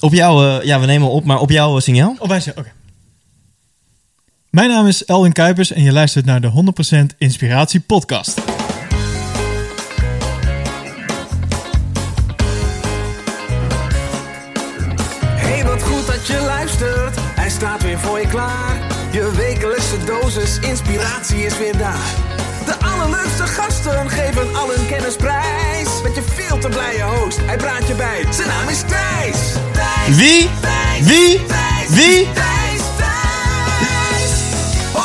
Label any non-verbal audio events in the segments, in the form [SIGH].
Op jou, eh, ja, we nemen op, maar op jouw eh, signaal. Wij zijn, oké. Mijn naam is Elwin Kuipers en je luistert naar de 100% Inspiratie Podcast. Hey, wat goed dat je luistert. Hij staat weer voor je klaar. Je wekelijkse dosis inspiratie is weer daar. De allerleukste gasten geven al hun kennis prijs. Met je veel te blije host, hij praat je bij. Zijn naam is Thijs. Wie? Wie? Wie? Thijs, Thijs. 100%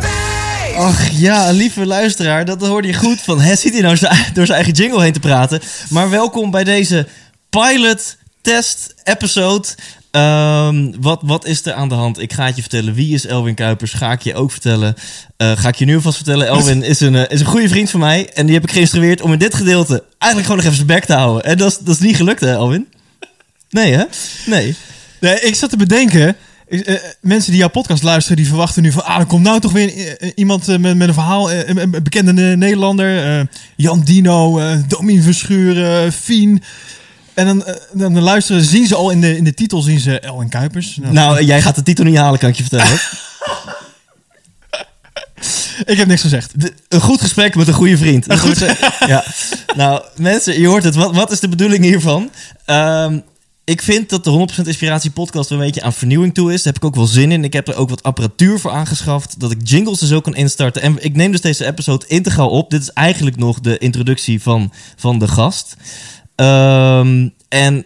Thijs. Ach ja, lieve luisteraar, dat hoorde je goed. Van, hè, zit hij nou door zijn eigen jingle heen te praten. Maar welkom bij deze pilot test episode. Ehm, wat, wat is er aan de hand? Ik ga het je vertellen. Wie is Elwin Kuipers? Ga ik je ook vertellen. Eh, ga ik je nu alvast vertellen. Elwin is een, eh, is een goede vriend van mij. En die heb ik geïnstrueerd om in dit gedeelte eigenlijk gewoon nog even zijn bek te houden. En dat is, dat is niet gelukt, hè, Elwin? Nee, hè? Nee. Nee, ik zat te bedenken. eh, mensen die jouw podcast luisteren, die verwachten nu van... Ah, er komt nou toch weer eh, iemand eh, met, met een verhaal. een, een bekende Nederlander. Jan Dino, Domien Verschuren, Fien. En dan, dan luisteren, zien ze al in de, in de titel zien ze Elwin Kuipers. Nou, Nou, jij gaat de titel niet halen, kan ik je vertellen. [LAUGHS] ik heb niks gezegd. De- een goed gesprek met een goede vriend. Wordt, eh, [LAUGHS] ja. Nou, mensen, je hoort het. Wat, wat is de bedoeling hiervan? Ehm, ik vind dat de 100% Inspiratie podcast een beetje aan vernieuwing toe is. Daar heb ik ook wel zin in. Ik heb er ook wat apparatuur voor aangeschaft. Dat ik jingles dus ook kan instarten. En ik neem dus deze episode integraal op. Dit is eigenlijk nog de introductie van, van de gast. Ehm, en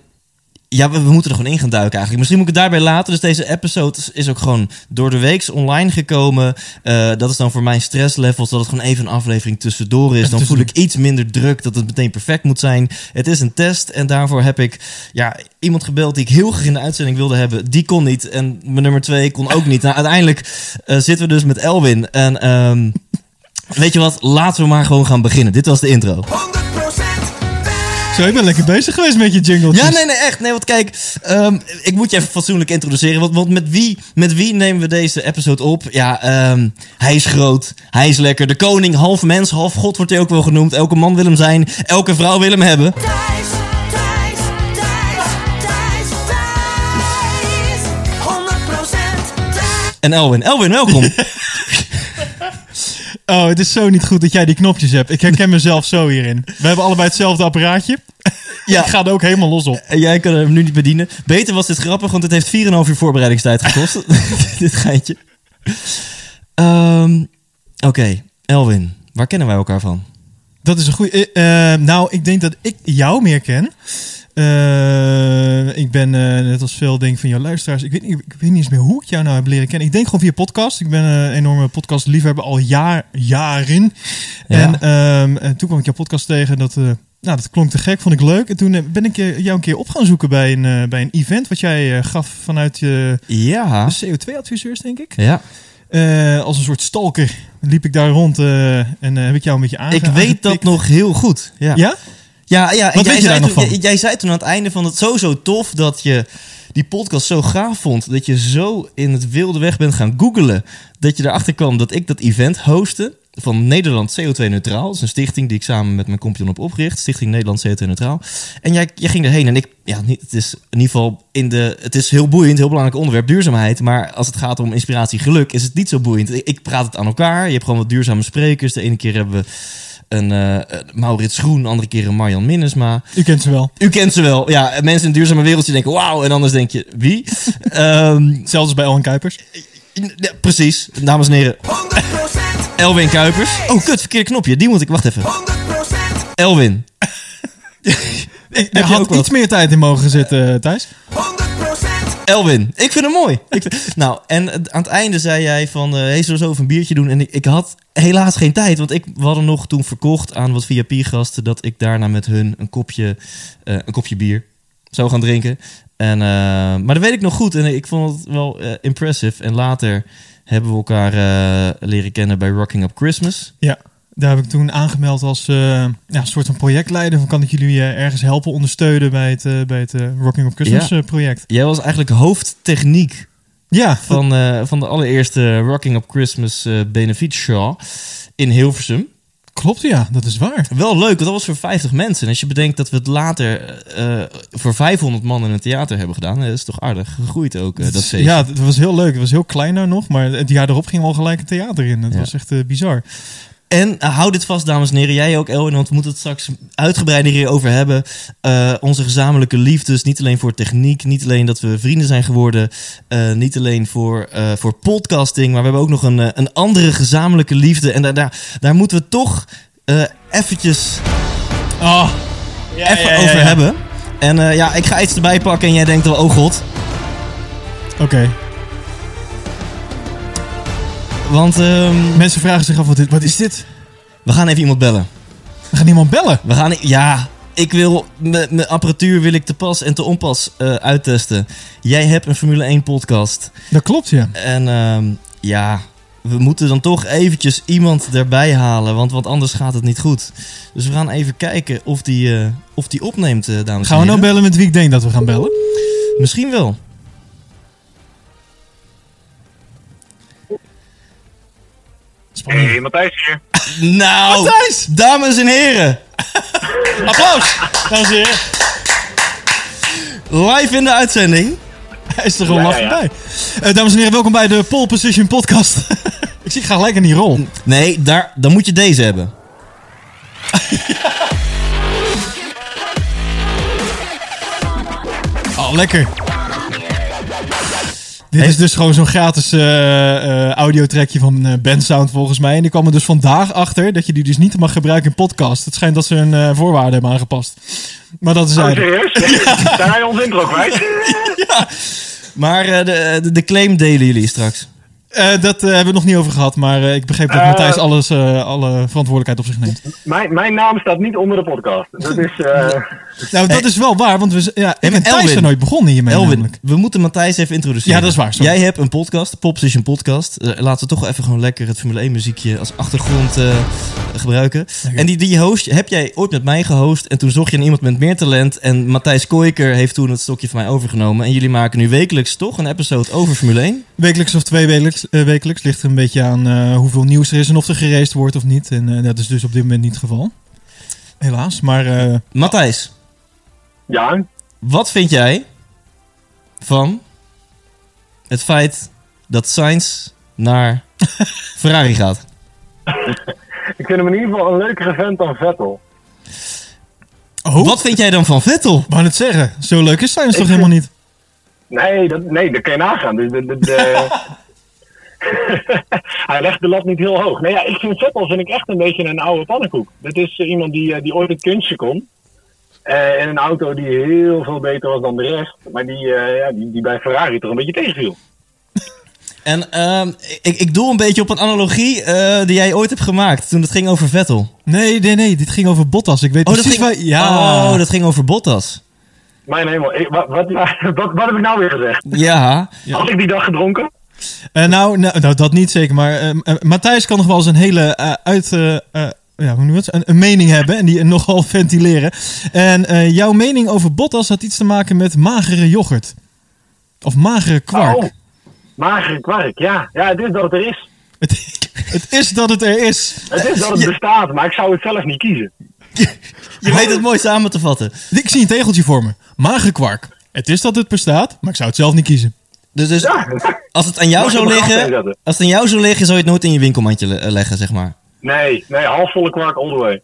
ja, we, we moeten er gewoon in gaan duiken eigenlijk. Misschien moet ik het daarbij laten. Dus deze episode is, is ook gewoon door de weeks online gekomen. Eh, dat is dan voor mijn stresslevels. Dat het gewoon even een aflevering tussendoor is. Dan voel ik iets minder druk dat het meteen perfect moet zijn. Het is een test. En daarvoor heb ik ja, iemand gebeld die ik heel graag in de uitzending wilde hebben. Die kon niet. En mijn nummer twee kon ook niet. Nou, uiteindelijk eh, zitten we dus met Elwin. En ehm, weet je wat? Laten we maar gewoon gaan beginnen. Dit was de intro. 100% Thijs. Zo, ik ben lekker bezig geweest met je jingle. Ja, nee, nee, echt. Nee, want kijk, ehm, ik moet je even fatsoenlijk introduceren. Want, want met, wie, met wie nemen we deze episode op? Ja, ehm, hij is groot, hij is lekker. De koning, half mens, half god wordt hij ook wel genoemd. Elke man wil hem zijn, elke vrouw wil hem hebben. Thijs, Thijs, Thijs, Thijs, Thijs. 100% Thijs. En Elwin, Elwin, welkom. [LAUGHS] Oh, het is zo niet goed dat jij die knopjes hebt. Ik herken mezelf zo hierin. We hebben allebei hetzelfde apparaatje. [LAUGHS] Ja. Ik ga er ook helemaal los op. En jij kan hem nu niet bedienen. Beter was dit grappig, want het heeft 4,5 uur voorbereidingstijd gekost. [LAUGHS] [LAUGHS] dit geintje. Ehm, Oké, Elwin, waar kennen wij elkaar van? Dat is een goede. nou, ik denk dat ik jou meer ken. Eh, ik ben eh, net als veel denk van jouw luisteraars. Ik weet, niet, ik weet niet eens meer hoe ik jou nou heb leren kennen. Ik denk gewoon via podcast. Ik ben een enorme podcastliefhebber al jaar, jaren. Ja. En, ehm, en toen kwam ik jouw podcast tegen. Dat, eh, nou, dat klonk te gek, vond ik leuk. En toen eh, ben ik eh, jou een keer op gaan zoeken bij een, eh, bij een event wat jij eh, gaf vanuit je Ja. CO2-adviseurs, denk ik. Ja, Eh, als een soort stalker liep ik daar rond eh, en eh, heb ik jou een beetje aange ik weet dat nog heel goed. Ja. Ja? Ja, ja. En Wat jij, weet je zei daar nog toen, van? jij, jij zei toen aan het einde van het sowieso tof dat je die podcast zo gaaf vond. Dat je zo in het wilde weg bent gaan googelen. Dat je erachter kwam dat ik dat event hostte van Nederland CO2 Neutraal. Dat is een stichting die ik samen met mijn compagnon heb opgericht. Stichting Nederland CO2 Neutraal. En jij, jij ging erheen en ik, ja, niet, het is in ieder geval in de, het is heel boeiend, heel belangrijk onderwerp, duurzaamheid. Maar als het gaat om inspiratie, geluk, is het niet zo boeiend. Ik, ik praat het aan elkaar. Je hebt gewoon wat duurzame sprekers. De ene keer hebben we een eh, Maurits Groen, de andere keer een Marjan Minnesma. U kent ze wel. U kent ze wel. Ja, mensen in het duurzame wereldje denken wauw. En anders denk je, wie? [LAUGHS] Ehm, als bij Ellen Kuipers. ja, precies. Dames en heren, 100% Elwin Kuipers. Oh, kut, verkeerde knopje. Die moet ik, wacht even. 100% Elwin. [LAUGHS] Ik had iets meer tijd in mogen zitten, Thijs. 100% Elwin. Ik vind hem mooi. Ik nou, en aan het einde zei jij van, eh hey, zullen we zo even een biertje doen? En ik, ik had helaas geen tijd, want ik, we hadden nog toen verkocht aan wat VIP-gasten... dat ik daarna met hun een kopje, eh, een kopje bier zou gaan drinken. En, eh, maar dat weet ik nog goed en ik vond het wel eh, impressive. En later hebben we elkaar eh, leren kennen bij Rocking Up Christmas. Ja, daar heb ik toen aangemeld als eh, ja, een soort van projectleider. Van kan ik jullie eh, ergens helpen, ondersteunen bij het, bij het Rocking of Christmas Ja. project. Jij was eigenlijk hoofdtechniek Ja, van, van de allereerste Rocking Up Christmas Benefit Show in Hilversum. Klopt, ja, dat is waar. Wel leuk, want dat was voor 50 mensen. En als je bedenkt dat we het later eh, voor 500 man in een theater hebben gedaan, eh, dat is toch aardig gegroeid ook, eh, dat. Ja, het was heel leuk. Het was heel klein nou nog, maar het jaar erop ging al gelijk een theater in. Het Ja. was echt eh, bizar. En uh, hou dit vast, dames en heren. Jij ook, Elwin, want we moeten het straks uitgebreider hierover hebben. Uh, onze gezamenlijke liefdes, niet alleen voor techniek, niet alleen dat we vrienden zijn geworden, uh, niet alleen voor, voor podcasting, maar we hebben ook nog een, een andere gezamenlijke liefde. En daar, daar, daar moeten we toch eventjes oh. ja, even ja, ja, over hebben. En ja, ik ga iets erbij pakken en jij denkt wel, oh god. Oké. Okay. Want um, mensen vragen zich af, wat, dit, wat is dit? We gaan even iemand bellen. We gaan iemand bellen? We gaan, ja, ik wil, mijn apparatuur wil ik te pas en te onpas uh, uittesten. Jij hebt een Formule 1 podcast. Dat klopt, ja. En um, ja, we moeten dan toch eventjes iemand erbij halen, want, want anders gaat het niet goed. Dus we gaan even kijken of die, uh, of die opneemt, uh, dames gaan en heren. Gaan we nou bellen met wie ik denk dat we gaan bellen? Misschien wel. Hé, hey, Matthijs hier. [LAUGHS] Nou, Matthijs! dames en heren. [LAUGHS] Applaus, dames en heren. Live in de uitzending. Hij is er gewoon ja, bij. Uh, dames en heren, welkom bij de Pole Position podcast. [LAUGHS] ik zie ga gelijk in die rol. Nee, daar, dan moet je deze hebben. oh, lekker. Dit is dus gewoon zo'n gratis uh, uh, audiotrackje van uh, Bandsound volgens mij. En die kwam er dus vandaag achter dat je die dus niet mag gebruiken in podcast. Het schijnt dat ze hun voorwaarden hebben aangepast. Maar dat is oh, serieus? [LAUGHS] Ja. Daar ga je ons intro kwijt. ja. Maar de, de, de claim delen jullie straks. Uh, dat uh, hebben we nog niet over gehad, maar uh, ik begreep dat uh, Matthijs alles, alle verantwoordelijkheid op zich neemt. Mijn, mijn naam staat niet onder de podcast. Dat is, nou, dat is wel waar, want we, ja, en Thijs zijn nooit begonnen hiermee Elwin, namelijk. we moeten Matthijs even introduceren. Ja, dat is waar. Sorry. Jij hebt een podcast, de Pop Position Podcast. laten we toch even gewoon lekker het Formule 1 muziekje als achtergrond gebruiken. En die, die host heb jij ooit met mij gehost en toen zocht je een iemand met meer talent. En Matthijs Kooiker heeft toen het stokje van mij overgenomen. En jullie maken nu wekelijks toch een episode over Formule 1? Wekelijks of twee wekelijks. Uh, wekelijks. Ligt er een beetje aan uh, hoeveel nieuws er is en of er gereisd wordt of niet. En uh, dat is dus op dit moment niet het geval. Helaas, maar... Matthijs. Ja? Wat vind jij van het feit dat Sainz naar [LAUGHS] Ferrari gaat? Ik vind hem in ieder geval een leukere vent dan Vettel. Oh? Wat vind jij dan van Vettel? Wou het zeggen. Zo leuk is Sainz toch helemaal niet? Nee, dat, nee, dat kan je nagaan. De, de... [LAUGHS] [LAUGHS] hij legt de lat niet heel hoog. Nee, ja, ik vind Vettel vind ik echt een beetje een oude pannenkoek. Dat is uh, iemand die, uh, die ooit een kunstje kon. Uh, en een auto die heel veel beter was dan de rest. Maar die, ja, die, die bij Ferrari toch een beetje tegenviel. [LAUGHS] En uh, ik, ik doe een beetje op een analogie uh, die jij ooit hebt gemaakt toen het ging over Vettel. Nee, nee, nee. Dit ging over Bottas. Ik weet oh, precies dat ging, waar... Ja. Oh, dat ging over Bottas. Mijn hemel. Ik, wat, wat, [LAUGHS] wat, wat, heb ik nou weer gezegd? Ja. ja. Had ik die dag gedronken? Uh, nou, nou, dat niet zeker. Maar uh, Matthijs kan nog wel eens een hele uh, uit... ja, hoe noem je het? Een, een, mening hebben en die [LAUGHS] nogal ventileren. En jouw mening over Bottas had iets te maken met magere yoghurt. Of magere kwark. Oh, magere kwark, ja. Ja, het is dat het er is. [LAUGHS] Het, het is dat het er is. Het is dat het [LAUGHS] ja. bestaat, maar ik zou het zelf niet kiezen. Je weet het mooi samen te vatten. Ik zie een tegeltje voor me. Magere kwark. Het is dat het bestaat, maar ik zou het zelf niet kiezen. Dus, dus ja. als het aan jou zou liggen, als het aan jou zou liggen, zou je het nooit in je winkelmandje leggen, zeg maar. Nee, nee, halfvolle kwark all the way.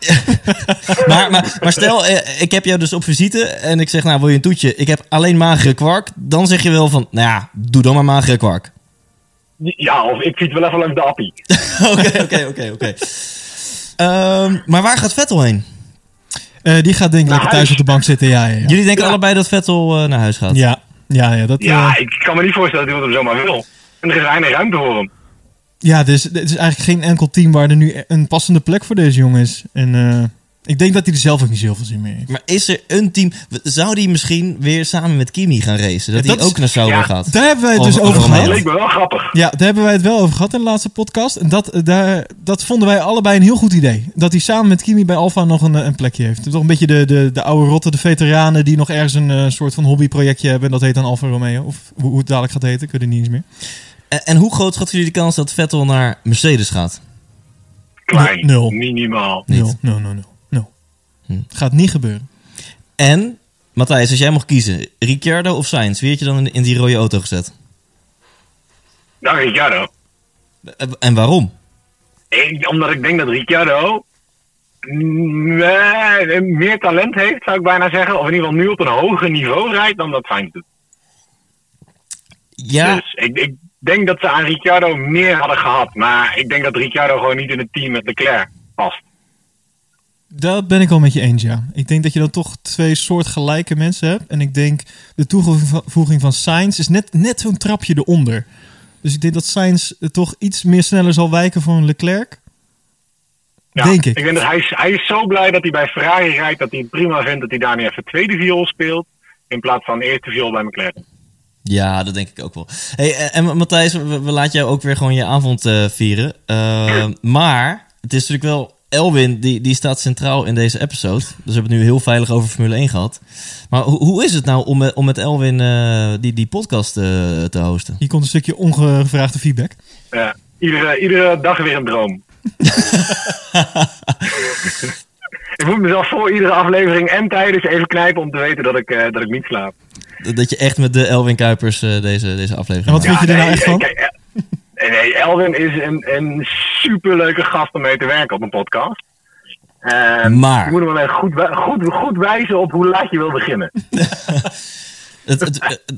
[LAUGHS] maar, maar, maar stel, eh, ik heb jou dus op visite en ik zeg, nou wil je een toetje? Ik heb alleen magere kwark. Dan zeg je wel van, nou ja, doe dan maar magere kwark. Ja, of ik fiets wel even langs de appie. [LAUGHS] Oké, oké, oké, oké. Ehm, Maar waar gaat Vettel heen? Uh, die gaat denk ik lekker thuis op de bank zitten, ja. ja, ja. Jullie denken ja. allebei dat Vettel uh, naar huis gaat? Ja, ja, ja. Dat, ja, uh... ik kan me niet voorstellen dat iemand hem zomaar wil. En er is weinig ruimte voor hem. Ja, dus het is eigenlijk geen enkel team waar er nu een passende plek voor deze jongen is. En uh, ik denk dat hij er zelf ook niet zoveel zin meer heeft. Maar is er een team... Zou die misschien weer samen met Kimi gaan racen? Dat, Ja, hij ook naar Sauber ja, gaat? Daar hebben wij het dus Over- over over Dat gehad. leek me wel grappig. Ja, daar hebben wij het wel over gehad in de laatste podcast. En dat, eh, daar, dat vonden wij allebei een heel goed idee. Dat hij samen met Kimi bij Alfa nog een, eh, een plekje heeft. Toch een beetje de, de, de oude rotte, de veteranen die nog ergens een eh, soort van hobbyprojectje hebben. En dat heet dan Alfa Romeo. Of hoe, hoe het dadelijk gaat heten, ik weet het niet eens meer. En, en hoe groot schatten jullie de kans dat Vettel naar Mercedes gaat? klein. Nul. Minimaal. Nul, nul, nul, nul. Nul. Hm. Gaat niet gebeuren. En, Matthijs, als jij mocht kiezen, Ricciardo of Sainz, wie had je dan in, in die rode auto gezet? Nou, Ricciardo. Eh, En waarom? Ik, omdat ik denk dat Ricciardo nee, meer talent heeft, zou ik bijna zeggen. Of in ieder geval nu op een hoger niveau rijdt dan dat Sainz doet. Ja, Dus ik, ik denk dat ze aan Ricciardo meer hadden gehad. Maar ik denk dat Ricciardo gewoon niet in het team met Leclerc past. Dat ben ik wel met je eens, ja. Ik denk dat je dan toch twee soortgelijke mensen hebt. En ik denk de toevoeging van Sainz is net, net zo'n trapje eronder. Dus ik denk dat Sainz toch iets meer sneller zal wijken voor een Leclerc. Ja, Denk ik. Ik denk dat hij, is, hij is zo blij dat hij bij Ferrari rijdt. Dat hij het prima vindt dat hij daar nu even tweede viool speelt. In plaats van eerste viool bij McLaren. ja, dat denk ik ook wel. Hey, eh, en Matthijs, we, we laten jou ook weer gewoon je avond eh, vieren. Eh, [CLEARS THROAT] maar het is natuurlijk wel... Elwin, die, die staat centraal in deze episode. Dus we hebben het nu heel veilig over Formule 1 gehad. Maar hoe, hoe is het nou om, met- om met Elwin eh, die, die podcast eh, te hosten? Hier komt een stukje ongevraagde feedback. Ja, iedere, iedere dag weer een droom. [LAUGHS] ik moet mezelf voor iedere aflevering en tijdens even knijpen om te weten dat ik, eh, dat ik niet slaap. Dat je echt met de Elwin Kuipers eh, deze, deze aflevering En wat vind je er nou nee, echt van? kijk, eh, nee, Elwin is een, een superleuke gast om mee te werken op een podcast. Eh, Maar- Je moet hem alleen goed, goed, goed wijzen op hoe laat je wil beginnen. [LAUGHS] Het,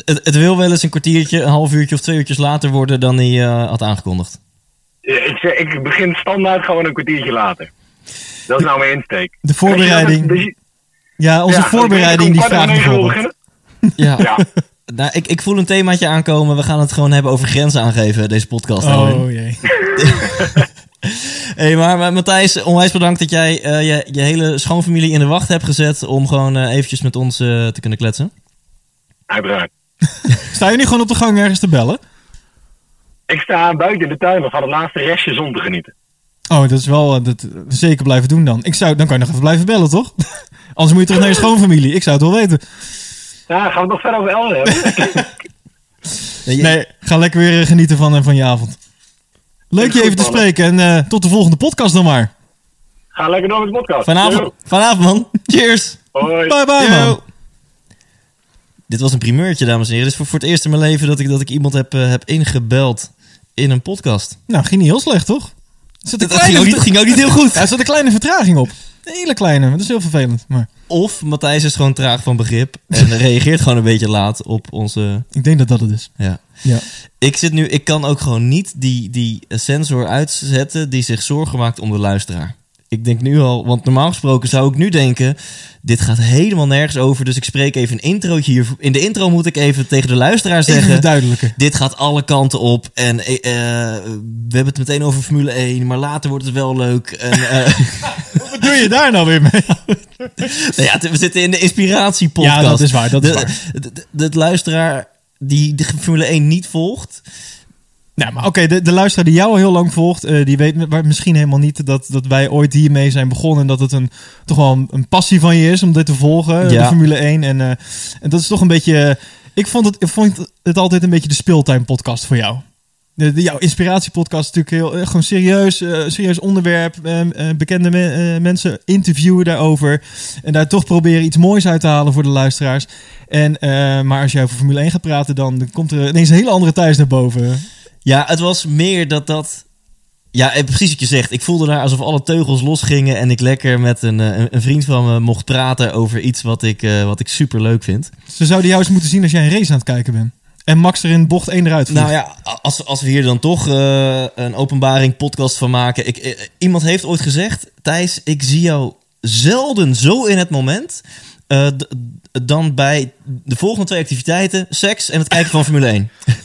het, het, wil wel eens een kwartiertje, een half uurtje of twee uurtjes later worden dan hij eh, had aangekondigd. Ik, zeg, ik begin standaard gewoon een kwartiertje later. Dat is nou mijn insteek. De voorbereiding. Je- je- Ja, onze ja, voorbereiding die vraagt bijvoorbeeld. Ja. Ja. Nou, ik, ik voel een themaatje aankomen. We gaan het gewoon hebben over grenzen aangeven, deze podcast. Oh jee. [LAUGHS] Hey, maar, maar Matthijs, onwijs bedankt dat jij eh, je, je hele schoonfamilie in de wacht hebt gezet om gewoon eh, eventjes met ons eh, te kunnen kletsen. Uiteraard. Sta je nu gewoon op de gang ergens te bellen? Ik sta buiten in de tuin om van het laatste restje zon te genieten. Oh, dat is wel dat, zeker blijven doen dan. Ik zou, dan kan je nog even blijven bellen, toch? [LAUGHS] Anders moet je toch naar je schoonfamilie. Ik zou het wel weten. Ja, gaan we het nog verder over Elwin hebben? [LAUGHS] Nee, ga lekker weer eh, genieten van, eh, van je avond. Leuk je even te spreken en eh, tot de volgende podcast dan maar. Ga lekker door met de podcast. Vanavond, vanavond man. Cheers. Hoi. Bye bye Yo. man. Dit was een primeurtje, dames en heren. Dit is voor, voor het eerst in mijn leven dat ik, dat ik iemand heb, heb ingebeld in een podcast. Nou, ging niet heel slecht, toch? Zat een Dat ging ook, niet, ging ook niet heel goed. Ja, er zat een kleine vertraging op. Een hele kleine, maar dat is heel vervelend. Maar Of Matthijs is gewoon traag van begrip en [LAUGHS] reageert gewoon een beetje laat op onze... ik denk dat dat het is. Ja. Ja. Ik zit nu, ik kan ook gewoon niet die, die sensor uitzetten die zich zorgen maakt om de luisteraar. Ik denk nu al, want normaal gesproken zou ik nu denken: dit gaat helemaal nergens over. Dus ik spreek even een introotje hier. In de intro moet ik even tegen de luisteraar zeggen: verduidelijken. dit gaat alle kanten op. En eh, eh, we hebben het meteen over Formule 1, maar later wordt het wel leuk. En, eh, [LAUGHS] Wat doe je daar nou weer mee? [LAUGHS] nou ja, we zitten in de inspiratiepodcast. Ja, dat is waar, dat is de, waar. De, de- de luisteraar die de Formule 1 niet volgt, Nou, maar oké, de, de luisteraar die jou al heel lang volgt, eh, die weet misschien helemaal niet dat, dat wij ooit hiermee zijn begonnen. En dat het een, toch wel een, een passie van je is om dit te volgen, Ja. de Formule 1. En, eh, en dat is toch een beetje. eh, ik vond het, ik vond het altijd een beetje de speeltime podcast voor jou. De, de- jouw inspiratiepodcast is natuurlijk heel, eh, gewoon serieus, eh, serieus onderwerp. eh, bekende me- mensen interviewen daarover. En daar toch proberen iets moois uit te halen voor de luisteraars. En, maar als jij over Formule 1 gaat praten, dan komt er ineens een hele andere thuis naar boven. Ja, het was meer dat dat. Ja, precies wat je zegt. Ik voelde daar alsof alle teugels losgingen en ik lekker met een, een- vriend van me mocht praten over iets wat ik, wat ik super leuk vind. Ze zouden jou eens moeten zien als jij een race aan het kijken bent. En Max er in bocht 1 eruit vliegt. Nou ja, als, als we hier dan toch eh, een openbaring podcast van maken. Ik, eh, iemand heeft ooit gezegd: Thijs, ik zie jou zelden zo in het moment. eh, dan bij de volgende twee activiteiten: seks en het kijken van Formule 1. [LAUGHS]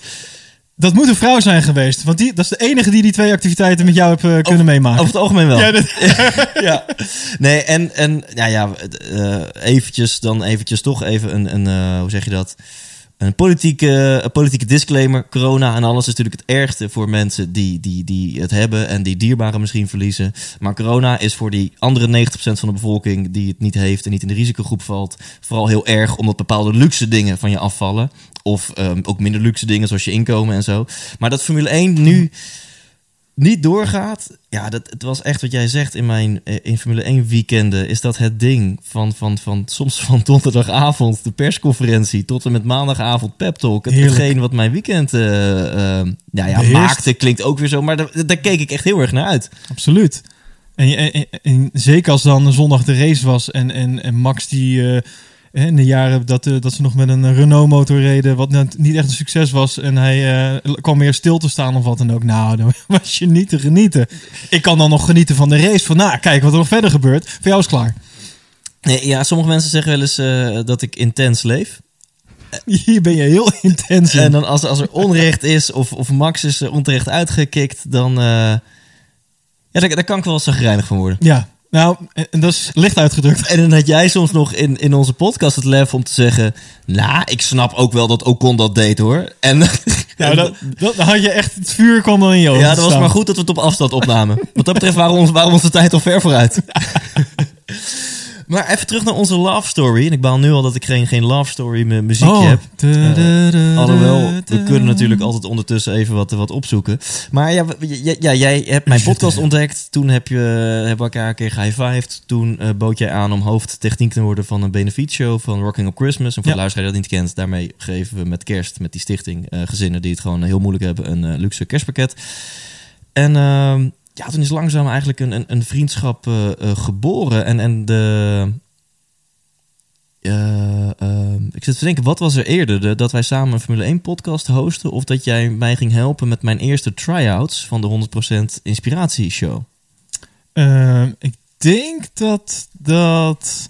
Dat moet een vrouw zijn geweest. Want die, dat is de enige die die twee activiteiten met jou heeft kunnen meemaken. Over het algemeen wel. Ja, dat- [LAUGHS] ja. Nee, en, en ja, ja, eventjes dan eventjes toch even een, een hoe zeg je dat? Een politieke, een politieke disclaimer. Corona en alles is natuurlijk het ergste voor mensen die, die, die het hebben en die dierbaren misschien verliezen. Maar corona is voor die andere 90% van de bevolking die het niet heeft en niet in de risicogroep valt, vooral heel erg omdat bepaalde luxe dingen van je afvallen. Of ehm, ook minder luxe dingen zoals je inkomen en zo. Maar dat Formule 1 nu niet doorgaat. Ja, dat, het was echt wat jij zegt in mijn eh, in Formule 1 weekenden. Is dat het ding van, van, van soms van donderdagavond de persconferentie tot en met maandagavond pep talk. Het, hetgeen wat mijn weekend eh, ja, ja, Beheerst. maakte klinkt ook weer zo. Maar daar, daar keek ik echt heel erg naar uit. Absoluut. En, en, en- en zeker als dan zondag de race was en, en, en Max die in de jaren dat, eh, dat ze nog met een Renault motor reden, wat nou niet echt een succes was en hij eh, kwam meer stil te staan of wat dan ook. Nou, dan [LAUGHS] was je niet te genieten. Ik kan dan nog genieten van de race. Van nou, kijk wat er nog verder gebeurt. Voor jou is klaar. Nee, ja, sommige mensen zeggen wel eens eh, dat ik intens leef. [LAUGHS] Hier ben je heel intens in. En dan als, als er onrecht is of, of Max is onterecht uitgekikt, dan... ja, daar, daar kan ik wel zagrijnig van worden. Ja, nou, en dat is licht uitgedrukt. En dan had jij soms nog in, in onze podcast het lef om te zeggen... Nou, ik snap ook wel dat Ocon dat deed, hoor. En Nou, dat, dat, had je echt het vuur kwam dan in je ja, dat was maar goed dat we het op afstand opnamen. Wat dat betreft waren, ons, waren onze tijd al ver vooruit. [LAUGHS] maar even terug naar onze love story. En ik baal nu al dat ik geen, geen love story mu- muziekje Oh. heb. Da, Alhoewel, we kunnen natuurlijk altijd ondertussen even wat, wat opzoeken. Maar ja, w- ja, ja, jij hebt mijn podcast ontdekt. Toen heb je, hebben we elkaar een keer gehighfived. Toen eh, bood jij aan om hoofdtechniek te worden van een benefietshow van Rocking Up Christmas. En voor Ja. de luisteraar die dat niet kent, daarmee geven we met kerst, met die stichting, eh, gezinnen die het gewoon heel moeilijk hebben, een luxe kerstpakket. En ehm, ja, toen is langzaam eigenlijk een, een, een vriendschap eh, eh, geboren. En, en de... eh, ik zit te denken, wat was er eerder? De- dat wij samen een Formule 1 podcast hosten... of dat jij mij ging helpen met mijn eerste try-outs... van de 100% Inspiratieshow? Ehm, ik denk dat dat.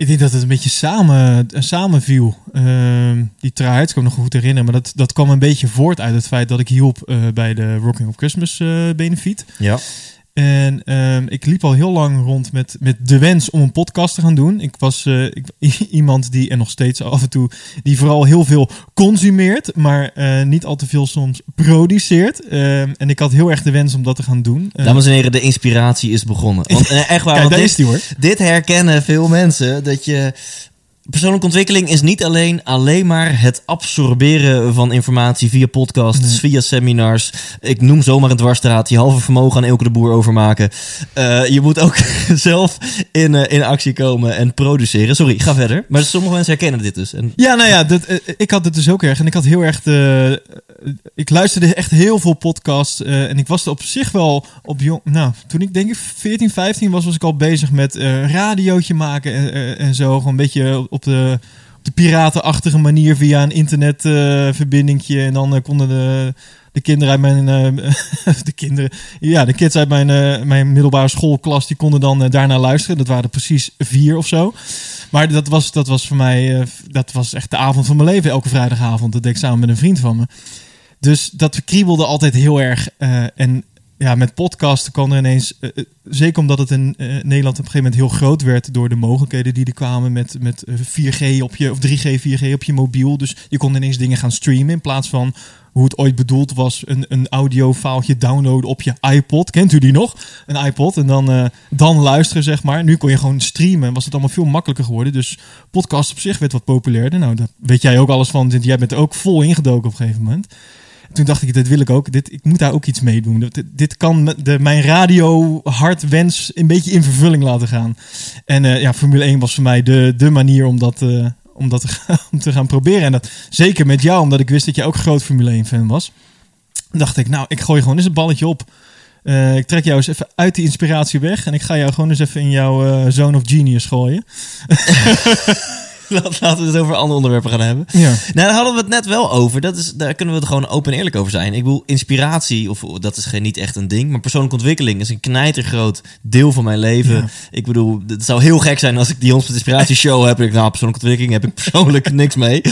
Ik denk dat het een beetje samen, samenviel. Ehm die kan ik me nog goed herinneren. Maar dat, dat kwam een beetje voort uit het feit dat ik hielp eh, bij de Rocking of Christmas eh benefiet. Ja. En ehm, ik liep al heel lang rond met, met de wens om een podcast te gaan doen. Ik was eh, ik, [LAUGHS] iemand die, en nog steeds af en toe, die vooral heel veel consumeert, maar eh, niet al te veel soms produceert. Ehm, en ik had heel erg de wens om dat te gaan doen. Eh, Dames en heren, de inspiratie is begonnen. Want, [LAUGHS] echt waar, Kijk, want dit, is die hoor. dit herkennen veel mensen. Dat je. Persoonlijke ontwikkeling is niet alleen, alleen maar het absorberen van informatie via podcasts, Nee. via seminars. Ik noem zomaar een dwarsstraat, je halve vermogen aan Elke de Boer overmaken. Eh, je moet ook [LAUGHS] zelf in, eh, in actie komen en produceren. Sorry, ga verder. Maar sommige mensen herkennen dit dus. En, Ja, nou ja, dat, eh, ik had het dus ook erg. En ik had heel erg de. ik luisterde echt heel veel podcasts. en ik was er op zich wel op jong. Nou, toen ik denk ik 14, 15 was, was ik al bezig met radiootje maken en, en zo. Gewoon een beetje op de, op de piratenachtige manier via een internetverbindingje. en dan eh, konden de. De kinderen uit mijn. eh, [LAUGHS] de kinderen. Ja, de kids uit mijn, eh, mijn middelbare schoolklas. die konden dan daarna luisteren. Dat waren precies vier of zo. Maar dat was, dat was voor mij, dat was echt de avond van mijn leven, elke vrijdagavond. Dat deed ik samen met een vriend van me. Dus dat kriebelde altijd heel erg. en ja, met podcasten kwam er ineens, eh, eh, zeker omdat het in eh, Nederland op een gegeven moment heel groot werd door de mogelijkheden die er kwamen met, met eh, 4G op je, of 3G, 4G op je mobiel. Dus je kon ineens dingen gaan streamen in plaats van hoe het ooit bedoeld was, een, een audiofaaltje downloaden op je iPod. Kent u die nog? Een iPod. En dan, dan luisteren, zeg maar. Nu kon je gewoon streamen. en Was het allemaal veel makkelijker geworden. Dus podcast op zich werd wat populairder. Nou, daar weet jij ook alles van. Jij bent er ook vol ingedoken op een gegeven moment. Toen dacht ik, dit wil ik ook. Dit, ik moet daar ook iets mee doen. Dit, dit kan de, mijn radio hartwens een beetje in vervulling laten gaan. En eh, ja, Formule 1 was voor mij de, de manier om dat, eh, om dat te, [LAUGHS] gaan, om te gaan proberen. En dat zeker met jou, omdat ik wist dat jij ook groot Formule 1 fan was. Dacht ik, nou, ik gooi gewoon eens een balletje op. Eh, ik trek jou eens even uit die inspiratie weg. En ik ga jou gewoon eens even in jouw Zone of Genius gooien. [LAUGHS] [LAUGHS] Laten we het over andere onderwerpen gaan hebben. Ja. Nou, daar hadden we het net wel over. Dat is, daar kunnen we het gewoon open en eerlijk over zijn. Ik bedoel, inspiratie, of dat is geen, niet echt een ding. Maar persoonlijke ontwikkeling is een knijtergroot deel van mijn leven. Ja. Ik bedoel, het zou heel gek zijn als ik die 100% inspiratie [LAUGHS] show heb. Ik, nou, persoonlijke ontwikkeling heb ik persoonlijk [LAUGHS] niks mee.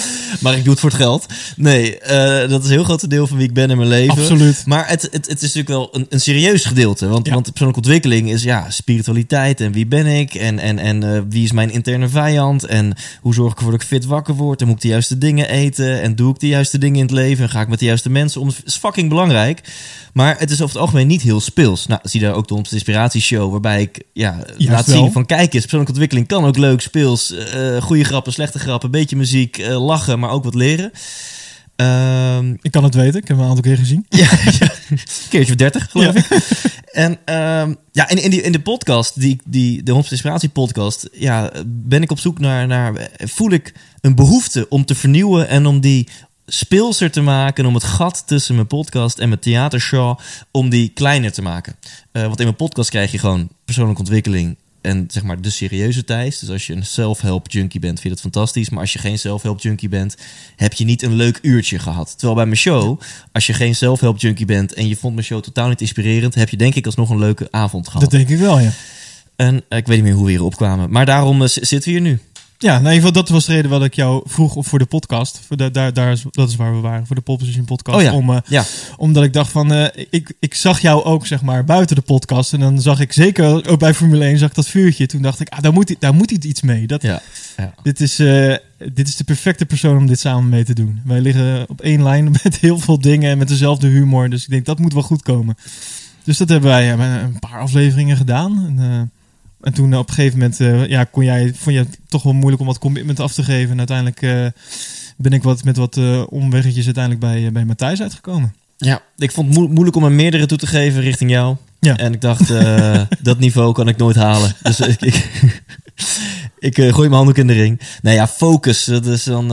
Maar ik doe het voor het geld. Nee, eh, dat is een heel groot deel van wie ik ben in mijn leven. Absoluut. Maar het, het, het is natuurlijk wel een, een serieus gedeelte. Want, Ja. want persoonlijke ontwikkeling is ja, spiritualiteit en wie ben ik? En, en, en eh, wie is mijn interne vijand? En hoe zorg ik ervoor dat ik fit wakker word? En moet ik de juiste dingen eten? En doe ik de juiste dingen in het leven? En ga ik met de juiste mensen om? Is fucking belangrijk. Maar het is over het algemeen niet heel speels. Nou, zie daar ook de 100% Inspiratieshow, waarbij ik ja, laat wel. zien van kijk eens, persoonlijke ontwikkeling kan ook leuk, speels, eh goede grappen, slechte grappen, beetje muziek, eh, lachen, maar ook wat leren. Ehm, Ik kan het weten, ik heb hem een aantal keer gezien. [LAUGHS] ja, ja. keertje of 30, geloof ik. En ehm, ja, in, in, die, in de podcast, die, die, de 100% Inspiratie podcast, ja, ben ik op zoek naar, naar, voel ik een behoefte om te vernieuwen en om die speelser te maken, om het gat tussen mijn podcast en mijn theatershow, om die kleiner te maken. Eh, want in mijn podcast krijg je gewoon persoonlijke ontwikkeling en zeg maar de serieuze Thijs. Dus als je een self-help junkie bent, vind je dat fantastisch. Maar als je geen self-help junkie bent, heb je niet een leuk uurtje gehad. Terwijl bij mijn show, als je geen self-help junkie bent en je vond mijn show totaal niet inspirerend, heb je denk ik alsnog een leuke avond gehad. Dat denk ik wel, ja. En eh, ik weet niet meer hoe we hier opkwamen. Maar daarom eh, zitten we hier nu. Ja, nou, in ieder geval, dat was de reden wat ik jou vroeg voor de podcast. Voor de, daar, daar is, dat is waar we waren, voor de Pole Position podcast. Oh ja. Om, eh, Ja, omdat ik dacht van, eh, ik, ik zag jou ook zeg maar buiten de podcast. En dan zag ik zeker ook bij Formule 1 zag ik dat vuurtje. Toen dacht ik, ah, daar moet, daar moet iets mee. Dat, ja, dit, is, eh, dit is de perfecte persoon om dit samen mee te doen. Wij liggen op één lijn [LAUGHS] met heel veel dingen en met dezelfde humor. Dus ik denk, dat moet wel goed komen. Dus dat hebben wij een paar afleveringen gedaan. En, en toen op een gegeven moment eh, ja, kon jij, vond je het toch wel moeilijk om wat commitment af te geven. En uiteindelijk eh, ben ik wat, met wat eh, omweggetjes uiteindelijk bij, eh, bij Matthijs uitgekomen. Ja, ik vond het moe- moeilijk om er meerdere toe te geven richting jou. Ja. En ik dacht, eh, [LAUGHS] dat niveau kan ik nooit halen. Dus ik, ik, [LAUGHS] ik eh, gooi mijn handdoek in de ring. Nou ja, focus. Dat is dan...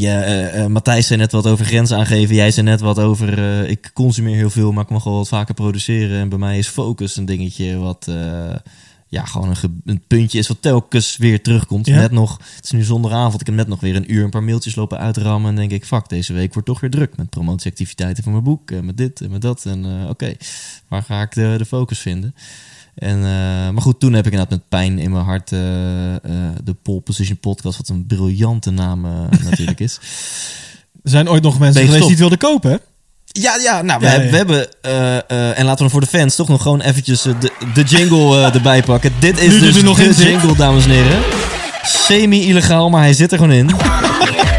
ja, eh, eh, Matthijs zei net wat over grenzen aangeven. Jij zei net wat over... eh, ik consumeer heel veel, maar ik mag wel wat vaker produceren. En bij mij is focus een dingetje wat... ja, gewoon een, puntje is wat telkens weer terugkomt. Ja. Net nog, het is nu zondagavond, ik heb net nog weer een uur een paar mailtjes lopen uitrammen. En denk ik, fuck, deze week wordt toch weer druk met promotieactiviteiten van mijn boek. En met dit en met dat. En oké, waar ga ik de, de focus vinden? En, eh, maar goed, toen heb ik inderdaad met pijn in mijn hart eh, eh, de Pole Position Podcast, wat een briljante naam [LAUGHS] natuurlijk is. Er zijn ooit nog mensen geweest die het wilden kopen, hè? Ja, ja, nou, we, Ja, hebben, ja. we hebben eh, eh, en laten we dan voor de fans toch nog gewoon eventjes de, de jingle erbij pakken. Dit is Nu dus nog de jingle, dames en heren. Semi-illegaal, maar hij zit er gewoon in. [LAUGHS]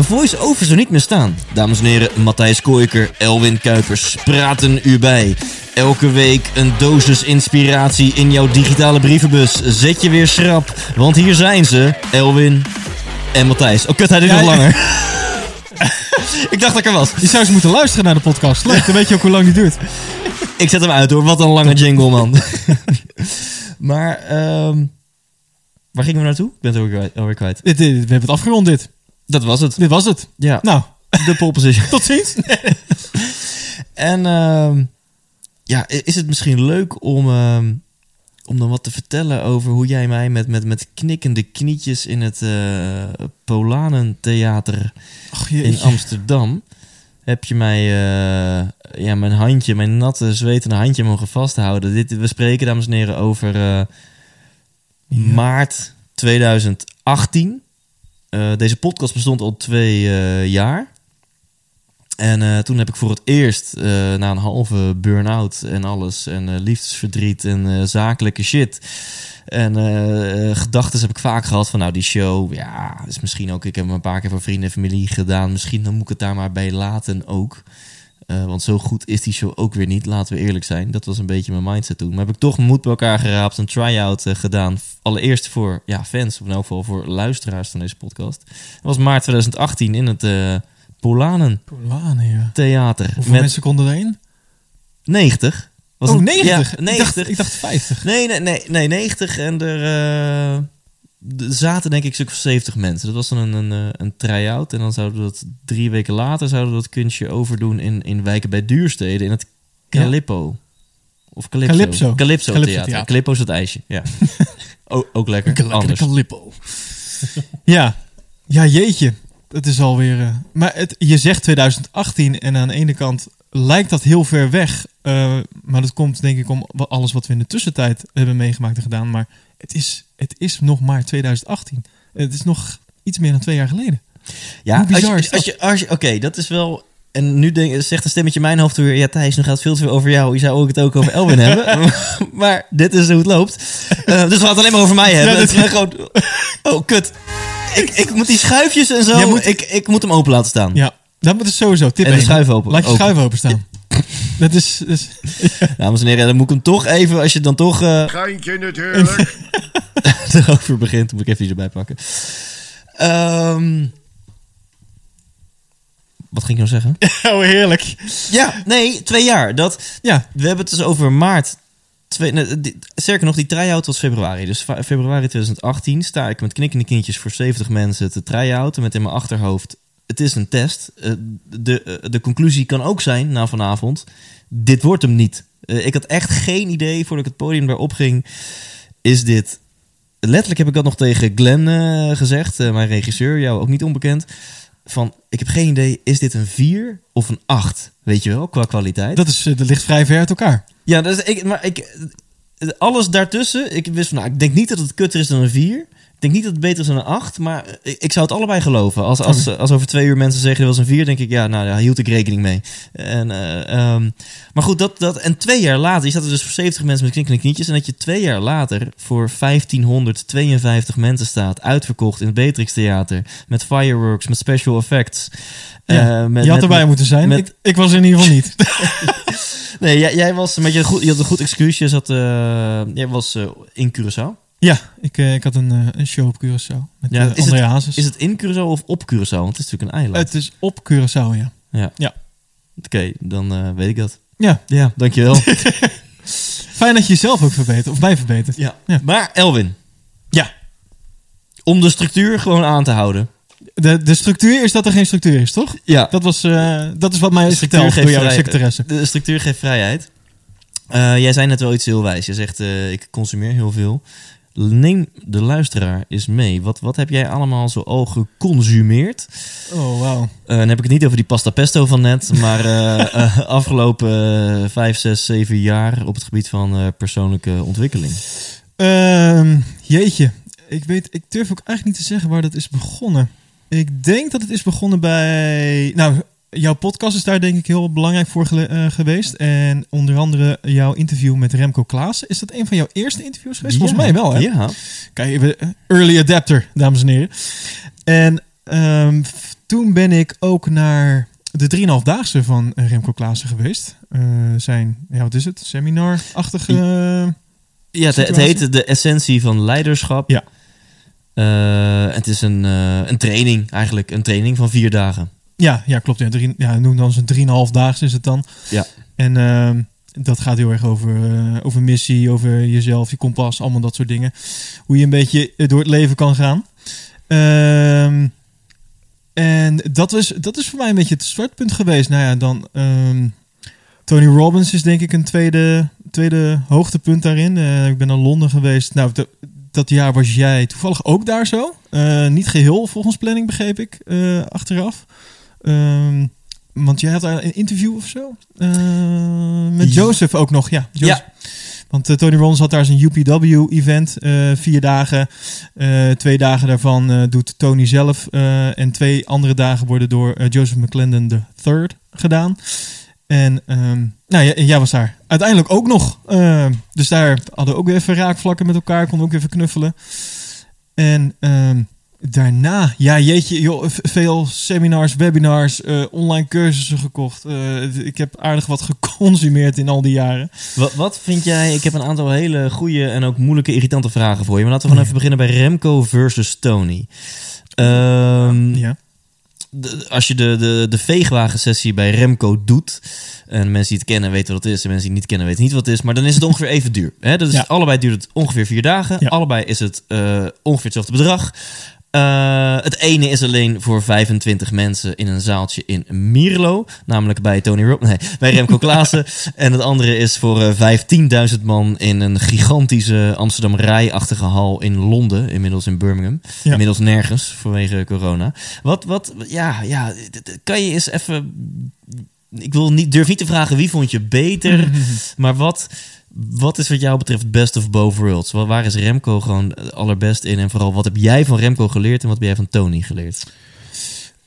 Een voice-over zou niet meer staan. Dames en heren, Matthijs Kooiker, Elwin Kuipers praten u bij. Elke week een dosis inspiratie in jouw digitale brievenbus. Zet je weer schrap, want hier zijn ze, Elwin en Matthijs. Oh kut, hij Ja, nog ja. langer. [LAUGHS] ik dacht dat ik er was. Je zou eens moeten luisteren naar de podcast. Leuk, dan weet je ook hoe lang die duurt. Ik zet hem uit hoor. Wat een lange jingle, man. [LAUGHS] maar, ehm, waar gingen we naartoe? Ik ben het alweer kwijt. we hebben het afgerond, dit. Dat was het. Dit was het. Ja, Nou, de pole position. [LAUGHS] tot ziens. [LAUGHS] En ehm, ja, is het misschien leuk om, ehm, om dan wat te vertellen over hoe jij mij met, met, met knikkende knietjes in het eh Polanentheater in. Amsterdam. Heb je mij eh, ja, mijn handje, mijn natte, zwetende handje mogen vasthouden. Dit, we spreken, dames en heren, over eh, maart 2018. Eh, deze podcast bestond al twee eh, jaar. En eh, toen heb ik voor het eerst, na een halve burn-out en alles, en liefdesverdriet en zakelijke shit. En gedachten heb ik vaak gehad van, nou, die show, ja, is misschien ook. Ik heb hem een paar keer voor vrienden en familie gedaan. Misschien dan moet ik het daar maar bij laten ook. Eh, want zo goed is die show ook weer niet, laten we eerlijk zijn. Dat was een beetje mijn mindset toen. Maar heb ik toch moed bij elkaar geraapt, een try-out eh, gedaan. Allereerst voor ja, fans, of in elk geval voor luisteraars van deze podcast. Dat was maart 2018 in het eh Polanen Polanen, ja. Theater. Hoeveel met mensen konden erin? 90. Was oh, een- 90. Ja, Ik, 90. dacht, ik dacht 50. Nee, nee, nee, nee, 90 en er er zaten denk ik stuk of 70 mensen. Dat was dan een, een, eh, een try-out en dan zouden we dat drie weken later zouden we dat kunstje overdoen in, in wijken bij Duurstede in het Ja. Calippo. Of Calypso. Calypso. Calypso, Calypso theater. theater. Calypso is het ijsje, ja. [LAUGHS] ook, ook lekker, anders. Calippo. [LAUGHS] ja. Ja, jeetje. Het is alweer... eh, maar het, je zegt 2018 en aan de ene kant lijkt dat heel ver weg. eh, maar dat komt denk ik om alles wat we in de tussentijd hebben meegemaakt en gedaan. Maar het is, het is nog maar 2018. Het is nog iets meer dan twee jaar geleden. Ja, als je, als je, als je, Oké, dat is wel... En nu denk, zegt een stemmetje in mijn hoofd weer... Ja, Thijs, nu gaat het veel te veel over jou. Je zou ook het ook over Elwin hebben. [LAUGHS] maar dit is hoe het loopt. Eh, dus we gaan het alleen maar over mij hebben. Ja, is gewoon... Oh, kut. Ik, ik moet die schuifjes en zo... Moet- ik, ik moet hem open laten staan. Ja, dat moet het sowieso. Tip En de schuif open. Laat je Open. schuif openstaan. Dat is... is Dames en heren, dan moet ik hem toch even... Als je dan toch eh Geintje natuurlijk. [LAUGHS] erover begint... moet ik even die erbij pakken. Ehm, wat ging ik nou zeggen? [LAUGHS] Oh, heerlijk. ja, nee, twee jaar. Dat, Ja, we hebben het dus over maart. Twee, nee, die- sterker nog, die try-out was februari. Dus februari 2018 sta ik met knikkende kindjes voor 70 mensen te try-outen. Met in mijn achterhoofd, het is een test. Eh, de, eh, de conclusie kan ook zijn, na vanavond, dit wordt hem niet. Eh, ik had echt geen idee, voordat ik het podium weer opging, is dit... Letterlijk heb ik dat nog tegen Glenn gezegd, mijn regisseur, jou ook niet onbekend. Van, ik heb geen idee, is dit een 4 of een 8? Weet je wel, qua kwaliteit. dat, is, dat ligt vrij ver uit elkaar. Ja, dus ik, maar ik, alles daartussen, ik wist van, nou, ik denk niet dat het kutter is dan een 4. Ik denk niet dat het beter is dan een 8, maar ik, ik zou het allebei geloven. Als, als, als over twee uur mensen zeggen dat was een 4, denk ik, ja, nou, daar hield ik rekening mee. En, eh, ehm, maar goed, dat, dat, en twee jaar later, je zat er dus voor 70 mensen met knikkende knietjes, en dat je twee jaar later voor 1552 mensen staat, uitverkocht in het Beatrix Theater, met fireworks, met special effects. Ja, Eh, met- je had met- erbij moeten zijn. met- ik, ik was er in ieder geval niet. [LAUGHS] [LAUGHS] Nee, jij, jij was met je, goed, je had een goed excuus. Je zat, eh, jij was eh, in Curaçao. Ja, ik, eh, ik had een, eh, een show op Curaçao. Met Ja, ja, is André het- Hazes. Is het in Curaçao of op Curaçao? Want het is natuurlijk een eiland. Het is op Curaçao, ja. ja. ja. Oké, dan eh, weet ik dat. Ja, Ja, dankjewel. [LAUGHS] [LAUGHS] fijn dat je jezelf ook verbetert. Of mij verbetert. ja. Ja. Maar Elwin, Ja. om de structuur gewoon aan te houden. De, de structuur is dat er geen structuur is, toch? Ja, Dat, was, eh, dat is wat mij is verteld door jouw secretaresse. De structuur geeft vrijheid. Eh, jij zei net wel iets heel wijs. Je zegt, eh, ik consumeer heel veel. Neem de luisteraar eens mee. Wat, wat heb jij allemaal zo al geconsumeerd? Oh, wauw. Eh, dan heb ik het niet over die pasta pesto van net, maar eh, [LAUGHS] afgelopen eh, vijf, zes, zeven jaar op het gebied van persoonlijke ontwikkeling. Ehm, jeetje. Ik, weet, ik durf ook eigenlijk niet te zeggen waar dat is begonnen. Ik denk dat het is begonnen bij... Nou, jouw podcast is daar denk ik heel belangrijk voor eh, geweest. En onder andere jouw interview met Remco Klaassen. Is dat een van jouw eerste interviews geweest? Volgens mij wel, hè? Ja. Kijk, eh, early adapter, dames en heren. En ehm, toen ben ik ook naar de 3,5-daagse van Remco Klaassen geweest. Eh, zijn, ja, wat is het? Seminar-achtige... Ja, het, het Situatie? heet de essentie van leiderschap. Ja. Het is een, een training eigenlijk, een training van vier dagen. Ja, ja klopt. Ja, drie, ja, noem dan zo'n 3,5 daags is het dan. Ja. En ehm, dat gaat heel erg over, eh, over missie, over jezelf, je kompas, allemaal dat soort dingen. Hoe je een beetje eh, door het leven kan gaan. Ehm, en dat is, dat is voor mij een beetje het startpunt geweest. Nou ja, dan ehm, Tony Robbins is denk ik een tweede, tweede hoogtepunt daarin. Eh, ik ben naar Londen geweest. Nou, dat- dat jaar was jij toevallig ook daar zo. Niet geheel volgens planning, begreep ik, achteraf. Ehm, want jij had daar een interview of zo? Eh, met Ja. Joseph ook nog, ja. Joseph. Ja. Want eh, Tony Robbins had daar zijn UPW-event. eh vier dagen. Twee dagen daarvan doet Tony zelf. en twee andere dagen worden door Joseph McClendon III gedaan. En ehm, nou, jij was daar uiteindelijk ook nog. Eh, dus daar hadden we ook weer even raakvlakken met elkaar. Konden ook even knuffelen. En ehm, daarna, ja jeetje, joh, veel seminars, webinars, eh, online cursussen gekocht. Eh, ik heb aardig wat [LAUGHS] geconsumeerd in al die jaren. Wat, wat vind jij, ik heb een aantal hele goede en ook moeilijke, irritante vragen voor je. Maar laten we gewoon even beginnen bij Remco versus Tony. Ehm, Ja. de- als je de, de, de veegwagen-sessie bij Remco doet. En mensen die het kennen weten wat het is. En mensen die het niet kennen weten niet wat het is. Maar dan is het ongeveer even duur. Hè? Dus Ja. allebei duurt het ongeveer vier dagen. Ja. Allebei is het eh, ongeveer hetzelfde bedrag. Eh, het ene is alleen voor 25 mensen in een zaaltje in Mierlo. Namelijk bij Tony Rob, nee, bij Remco [LAUGHS] Klaassen. en het andere is voor eh 15.000 man in een gigantische Amsterdam Rij-achtige hal in Londen. Inmiddels in Birmingham. Ja. Inmiddels nergens vanwege corona. Wat, wat, ja, ja, kan je eens even... Ik wil niet, durf niet te vragen wie vond je beter, [LAUGHS] maar wat, wat is wat jou betreft best of both worlds? Waar is Remco gewoon allerbest in? En vooral, wat heb jij van Remco geleerd en wat heb jij van Tony geleerd?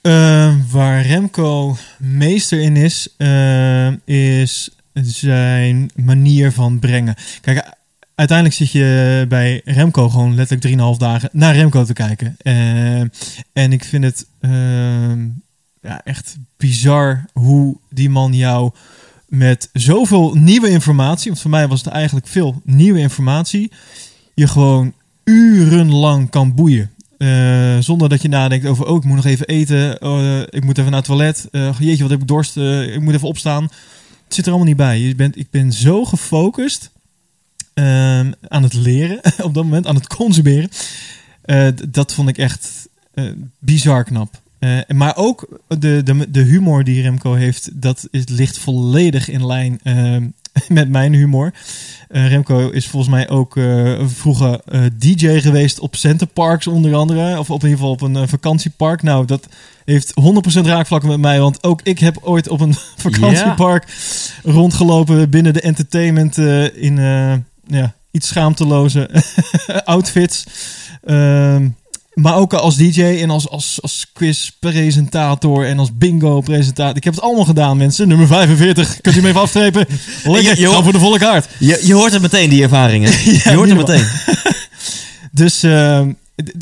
Eh, waar Remco meester in is, eh, is zijn manier van brengen. Kijk, uiteindelijk zit je bij Remco gewoon letterlijk 3,5 dagen naar Remco te kijken. Eh, en ik vind het eh, ja, echt bizar hoe die man jou met zoveel nieuwe informatie, want voor mij was het eigenlijk veel nieuwe informatie, je gewoon urenlang kan boeien. Eh, zonder dat je nadenkt over, oh, ik moet nog even eten. eh, ik moet even naar het toilet. eh, jeetje, wat heb ik dorst. ik moet even opstaan. Het zit er allemaal niet bij. Je bent, ik ben zo gefocust ehm, aan het leren [LAUGHS] op dat moment, aan het consumeren. Dat vond ik echt bizar knap. Eh, maar ook de, de, de humor die Remco heeft, dat is, ligt volledig in lijn ehm, [LAUGHS] met mijn humor. Eh, Remco is volgens mij ook eh, vroeger eh, DJ geweest op Centerparks onder andere. Of op in ieder geval op een eh, vakantiepark. Nou, dat heeft 100% raakvlakken met mij. Want ook ik heb ooit op een [LAUGHS] vakantiepark rondgelopen binnen de entertainment eh, in eh, ja, iets schaamteloze [LAUGHS] outfits. Ehm, maar ook als DJ en als, als, als quizpresentator en als bingo-presentator. Ik heb het allemaal gedaan, mensen. Nummer 45. Kunt u me even aftrepen? [LAUGHS] Lekker, Je- voor de volle kaart. Je, je hoort het meteen, die ervaringen. [LAUGHS] je hoort het meteen. [LAUGHS] Dus, ehm,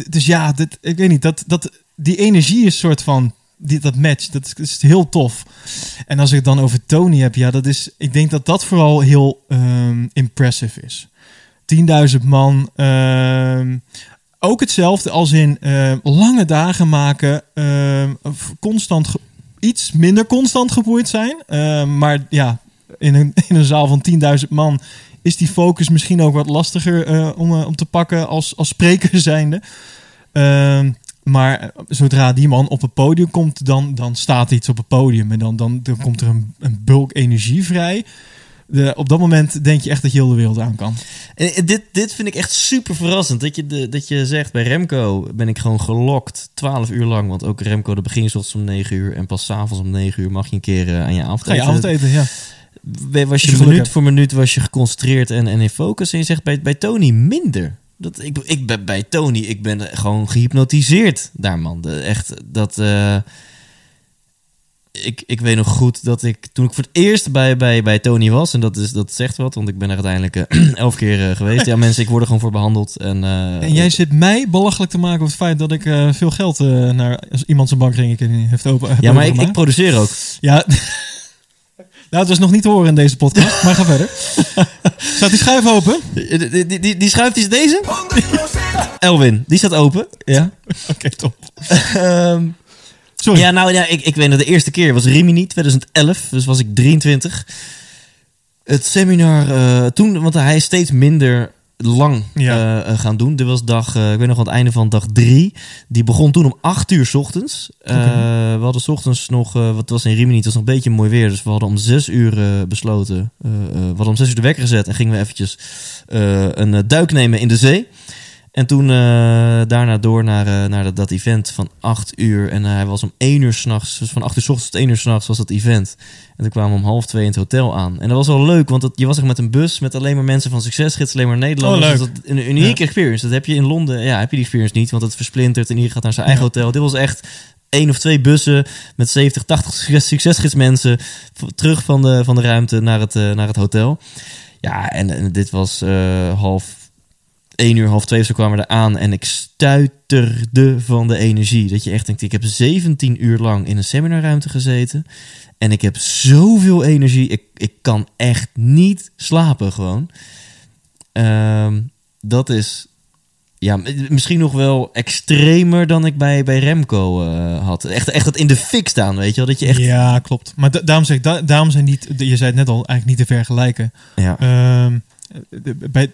dus ja, dit, ik weet niet. Dat, dat, die energie is soort van... Die, dat match, dat is, is heel tof. En als ik het dan over Tony heb, ja, dat is... Ik denk dat dat vooral heel ehm, impressive is. 10.000 man. ehm, ook hetzelfde als in eh, lange dagen maken. of constant... iets minder constant geboeid zijn. Ehm, maar ja, in een, [LAUGHS] in een zaal van 10.000 man is die focus misschien ook wat lastiger eh, om, eh, om te pakken als, als spreker [LAUGHS] zijnde. Ehm, maar eh, zodra die man op het podium komt, dan, dan staat iets op het podium. En dan, dan, dan komt er een, een bulk energie vrij. De, op dat moment denk je echt dat je heel de wereld aan kan. En dit, dit vind ik echt super verrassend. Dat je, de, dat je zegt, bij Remco ben ik gewoon gelokt 12 uur lang. Want ook Remco, de begin is ochtends om 9 uur. En pas 's avonds om 9 uur mag je een keer eh, aan je Ga avondeten. je avondeten, ja. Was je je minuut hebt. voor minuut was je geconcentreerd en, en in focus. En je zegt bij, bij Tony minder. Dat, ik, ik ben bij Tony, ik ben gewoon gehypnotiseerd daar, man. De, echt, dat... eh, ik, ik weet nog goed dat ik toen ik voor het eerst bij, bij, bij Tony was, en dat, is, dat zegt wat, want ik ben er uiteindelijk eh, [CLEARS THROAT] elf keer eh, geweest. Ja, mensen, ik word er gewoon voor behandeld. En, eh, En jij zit mij belachelijk te maken over het feit dat ik veel geld naar iemand zijn bankrekening heeft open. Ja, maar ik, ik produceer ook. Ja. nou, het was nog niet te horen in deze podcast, maar ga verder. [LAUGHS] Staat die schuif open? Die, die, die, die, schuift is deze? 100% Elwin, die staat open. Ja. [LAUGHS] Oké, top. Ehm, Sorry. Ja, nou ja, ik, ik weet nog, de eerste keer was Rimini, 2011. Dus was ik 23. Het seminar eh, toen, want hij is steeds minder lang Ja. eh, eh, gaan doen. Dit was dag, ik weet nog aan het einde van dag drie. Die begon toen om 8 uur 's ochtends. Eh, we hadden 's ochtends nog, wat was in Rimini, het was nog een beetje mooi weer. Dus we hadden om 6 uur besloten. we hadden om 6 uur de wekker gezet en gingen we eventjes een duik nemen in de zee. En toen eh, daarna door naar, eh, naar dat, dat event van 8 uur. En eh, hij was om 1 uur s'nachts. Dus van 8 uur s ochtends tot 1 uur s'nachts was dat event. En toen kwamen we om half twee in het hotel aan. En dat was wel leuk, want dat, je was echt met een bus met alleen maar mensen van Succesgids, alleen maar Nederlanders. Oh. Dus dat, een, unieke experience. Dat heb je in Londen, ja, heb je die experience niet, want het versplintert en iedereen gaat naar zijn eigen hotel. Dit was echt één of twee bussen met 70, 80 succes- succesgidsmensen terug van de, van de ruimte naar het, naar het hotel. Ja, en, en dit was half 1 uur, half twee of zo kwamen we er aan. En ik stuiterde van de energie. Dat je echt denkt, ik heb 17 uur lang in een seminarruimte gezeten. En ik heb zoveel energie. Ik, ik kan echt niet slapen gewoon. Ehm, dat is ja, misschien nog wel extremer dan ik bij, bij Remco eh, had. Echt, echt dat in de fik staan, weet je wel. Dat je echt... Ja, klopt. Maar da- daarom zeg da- daarom zijn niet, je zei het net al, eigenlijk niet te vergelijken. Ja. Ehm, bij,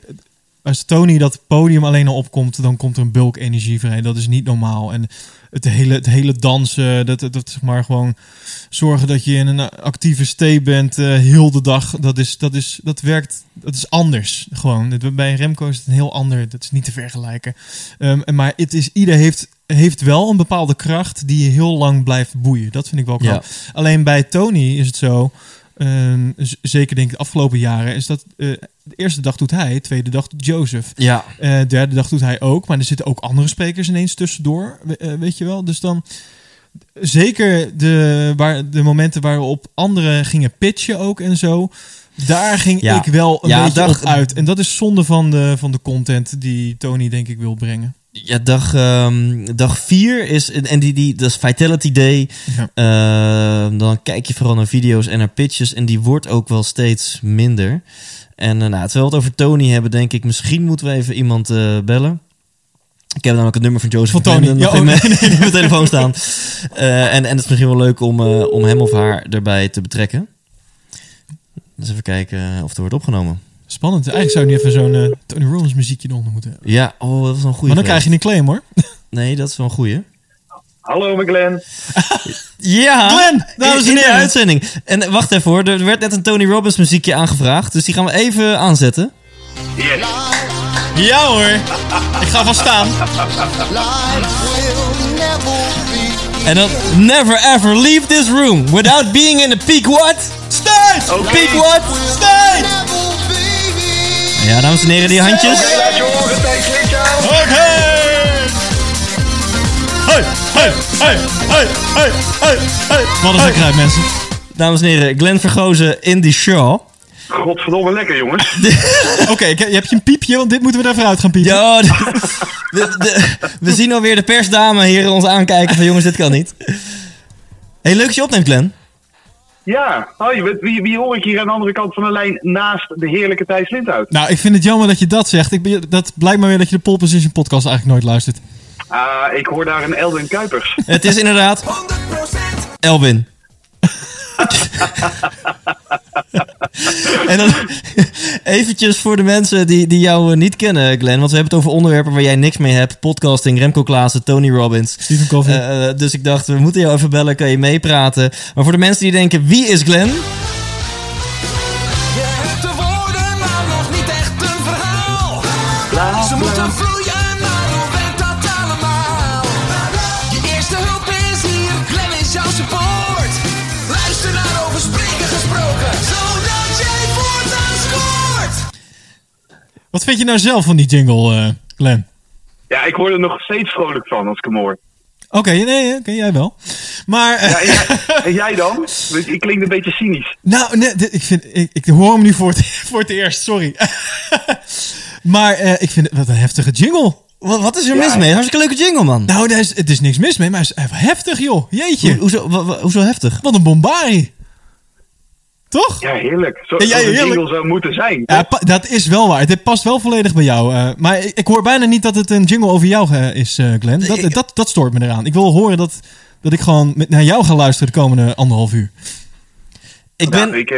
als Tony dat podium alleen al opkomt, dan komt er een bulk energie vrij. Dat is niet normaal. En het hele, het hele dansen, dat, dat, dat zeg maar gewoon zorgen dat je in een actieve state bent, eh, heel de dag. Dat is, dat is, dat werkt, dat is anders. Gewoon. Bij Remco is het een heel ander, dat is niet te vergelijken. En maar het is, ieder heeft, heeft wel een bepaalde kracht die je heel lang blijft boeien. Dat vind ik wel knap. Ja. Alleen bij Tony is het zo, ehm, zeker denk ik de afgelopen jaren, is dat eh, de eerste dag doet hij, de tweede dag doet Joseph. Ja. De derde dag doet hij ook, maar er zitten ook andere sprekers ineens tussendoor, eh, weet je wel. Dus dan zeker de, waar, de momenten waarop anderen gingen pitchen ook en zo, daar ging Ja. ik wel een Ja, beetje dag- op uit. En dat is zonde van de, van de content die Tony denk ik wil brengen. Ja, dag, ehm, dag vier is, en die, die, dat is Vitality Day. Ja. Ehm, dan kijk je vooral naar video's en naar pitches. En die wordt ook wel steeds minder. En eh, nou, terwijl we het over Tony hebben, denk ik, misschien moeten we even iemand eh, bellen. Ik heb namelijk het nummer van Joseph Van Tony. Nog Ja, in, oh, mijn, [LAUGHS] in mijn telefoon staan. Eh, en, en het is misschien wel leuk om, om hem of haar erbij te betrekken. Dus even kijken of er wordt opgenomen. Spannend. Eigenlijk zou je nu even zo'n eh, Tony Robbins muziekje eronder moeten hebben. Ja, oh, dat is wel een goede. Maar dan krijg je een claim hoor. [LAUGHS] Nee, dat is wel een goede. Hallo, mijn Glenn. Ja, Glenn, dames en de heren. uitzending. En eh, wacht even hoor, er werd net een Tony Robbins muziekje aangevraagd. Dus die gaan we even aanzetten. Yes. Ja hoor. Ik ga van staan. En dan never ever leave this room without being in a peak what? State! Oké. Peak what? State! Ja, dames en heren, die handjes. Wat is lekker uit mensen. Dames en heren, Glenn Vergozen in die show. Godverdomme lekker, jongens. [LAUGHS] Oké, ik heb- je hebt je een piepje, want dit moeten we er even uit gaan piepen. Ja, de- de- de- we zien alweer de persdame hier ons aankijken van jongens, dit kan niet. Hey, leuk dat je opneemt, Glenn. Ja, oh, je weet, wie, wie hoor ik hier aan de andere kant van de lijn naast de heerlijke Thijs Lindhout? Nou, ik vind het jammer dat je dat zegt. Ik ben, dat blijkt maar weer dat je de Pole Position podcast eigenlijk nooit luistert. Ah, ik hoor daar een Elden Kuipers. Het is inderdaad 100% Elwin. [LAUGHS] [LAUGHS] en dan [LAUGHS] eventjes voor de mensen die, die jou eh, niet kennen, Glenn. Want we hebben het over onderwerpen waar jij niks mee hebt. Podcasting, Remco Klaassen, Tony Robbins. Stephen Covey. Eh, eh, dus ik dacht, we moeten jou even bellen, kan je meepraten. Maar voor de mensen die denken, wie is Glenn? Wat vind je nou zelf van die jingle, eh Glenn? Ja, ik word er nog steeds vrolijk van als ik hem hoor. Oké, nee, oké, jij wel. Maar, eh, Ja, en, jij, [LAUGHS] en jij dan? Want Ik klink een beetje cynisch. nou, nee, ik, vind, ik, ik hoor hem nu voor het, [LAUGHS] voor het eerst, sorry. [LAUGHS] maar eh, ik vind het wat een heftige jingle. Wat, wat is er mis mee? Hartstikke leuke jingle, man. Nou, daar is, het is niks mis mee, maar het is even heftig, joh. Jeetje. Hoe, hoezo, wa- wa- hoezo heftig? Wat een bombari. Toch? Ja, heerlijk. Zo, Ja, ja, zoals een jingle zou moeten zijn. Ja, dat is wel waar. Dit past wel volledig bij jou. eh, maar ik, ik hoor bijna niet dat het een jingle over jou eh, is, eh, Glenn. Dat, ik- dat, dat stoort me eraan. Ik wil horen dat, dat ik gewoon met, naar jou ga luisteren de komende anderhalf uur. Ik Nou, ben... ik,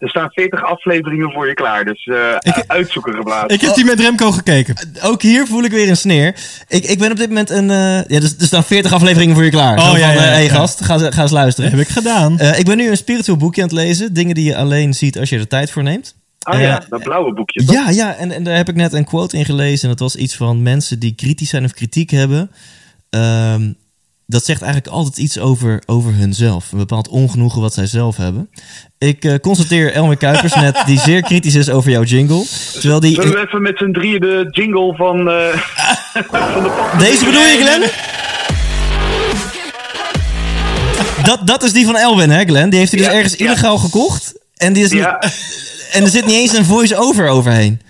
er- staan 40 afleveringen voor je klaar, dus eh Ik- uitzoeken geblazen. Ik heb die met Remco gekeken. Ook hier voel ik weer een sneer. Ik, ik ben op dit moment een... eh, ja, er, er staan 40 afleveringen voor je klaar. Oh, Zo ja, van, ja, eh, hey ja. gast, ga, eens- ga eens luisteren. Dat heb ik gedaan. Eh, ik ben nu een spiritueel boekje aan het lezen. Dingen die je alleen ziet als je er tijd voor neemt. Ah ja, Eh, dat blauwe boekje. toch? Ja, ja en, en daar heb ik net een quote in gelezen. En dat was iets van mensen die kritisch zijn of kritiek hebben. Ehm, dat zegt eigenlijk altijd iets over, over hunzelf. Een bepaald ongenoegen wat zij zelf hebben. Ik eh, constateer Elmer Kuipers net, die zeer kritisch is over jouw jingle. Terwijl die... Zullen we even met z'n drieën de jingle van, eh [LAUGHS] van de pop- Deze bedoel je, Glenn? Dat, dat is die van Elwin, hè, Glenn? Die heeft hij dus ergens ja. illegaal gekocht. En, die is Ja, [LAUGHS] en er zit niet eens een voice-over overheen.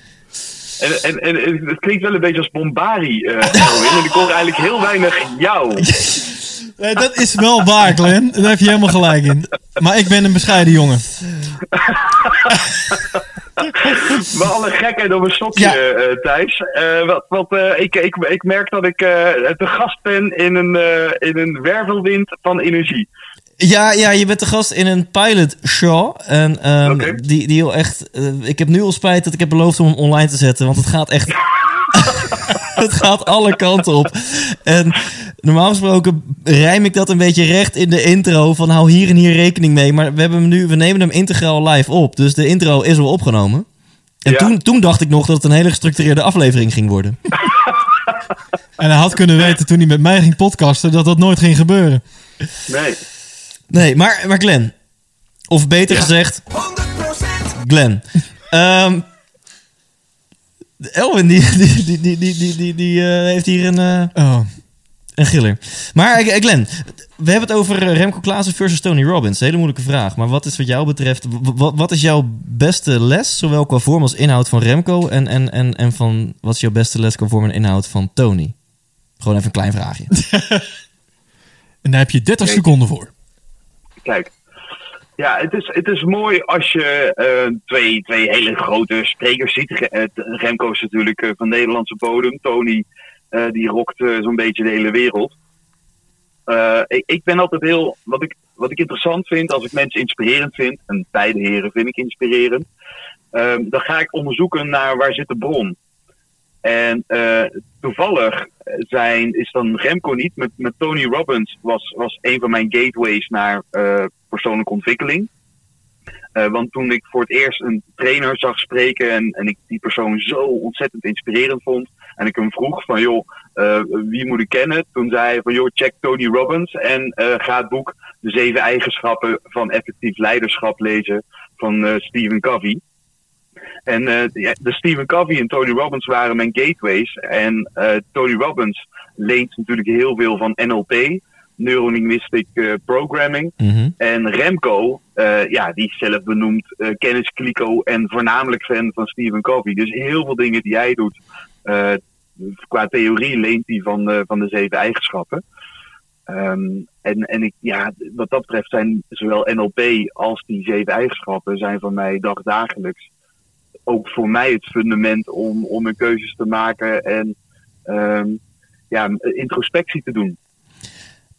en, en, en, het klinkt wel een beetje als Bombari, eh Elwin. En ik hoor eigenlijk heel weinig jou. [LAUGHS] Eh, dat is wel waar, Glenn. Daar heb je helemaal gelijk in. Maar ik ben een bescheiden jongen. Maar alle gekheid op een stokje, Ja. eh, Thijs. Eh, wat, wat, eh, ik, ik, ik merk dat ik eh te gast ben in een, eh, in een wervelwind van energie. Ja, ja, je bent de gast in een pilot show. En ehm, die, die heel echt. eh, ik heb nu al spijt dat ik heb beloofd om hem online te zetten. Want het gaat echt. [LAUGHS] [LAUGHS] het gaat alle kanten op. En normaal gesproken rijm ik dat een beetje recht in de intro. Van hou hier en hier rekening mee. Maar we, hebben hem nu, we nemen hem integraal live op. Dus de intro is al opgenomen. En Ja. toen, toen dacht ik nog dat het een hele gestructureerde aflevering ging worden. [LAUGHS] En hij had kunnen weten toen hij met mij ging podcasten dat dat nooit ging gebeuren. Nee. Nee, maar, maar Glenn. Of beter gezegd, 100% Glenn. Ehm Elwin, [LAUGHS] die, die, die, die, die, die, eh, heeft hier een, eh, oh, een giller. Maar uh, Glenn, we hebben het over Remco Klaassen versus Tony Robbins. Hele moeilijke vraag. Maar wat is wat jou betreft, wat, wat is jouw beste les, zowel qua vorm als inhoud van Remco? En, en, en, en van, wat is jouw beste les qua vorm en inhoud van Tony? Gewoon even een klein vraagje. [LAUGHS] en daar heb je 30 seconden voor. Kijk, ja, het is, het is mooi als je eh, twee, twee hele grote sprekers ziet. Eh, Remco is natuurlijk eh, van Nederlandse bodem. Tony die rokt zo'n beetje de hele wereld. Ik, ik ben altijd heel. Wat ik, wat ik interessant vind als ik mensen inspirerend vind, en beide heren vind ik inspirerend, ehm, dan ga ik onderzoeken naar waar zit de bron. En toevallig zijn, is dan Remco niet, met, met Tony Robbins was, was een van mijn gateways naar persoonlijke ontwikkeling. Eh, want toen ik voor het eerst een trainer zag spreken en, en ik die persoon zo ontzettend inspirerend vond. En ik hem vroeg van joh, eh, wie moet ik kennen? Toen zei hij van joh, check Tony Robbins en eh, ga het boek De Zeven Eigenschappen van Effectief Leiderschap lezen van Stephen Covey. En de Stephen Covey en Tony Robbins waren mijn gateways. En Tony Robbins leent natuurlijk heel veel van NLP, Neurolinguistic eh, Programming. Mhm. En Remco, eh, ja, die is zelf benoemd uh, kenniskliko en voornamelijk fan van Stephen Covey. Dus heel veel dingen die hij doet, eh, qua theorie leent hij van, eh, van de zeven eigenschappen. Ehm, en, en ik, ja, wat dat betreft zijn zowel NLP als die zeven eigenschappen zijn van mij dagdagelijks ook voor mij het fundament om, om mijn keuzes te maken en ehm, ja, introspectie te doen.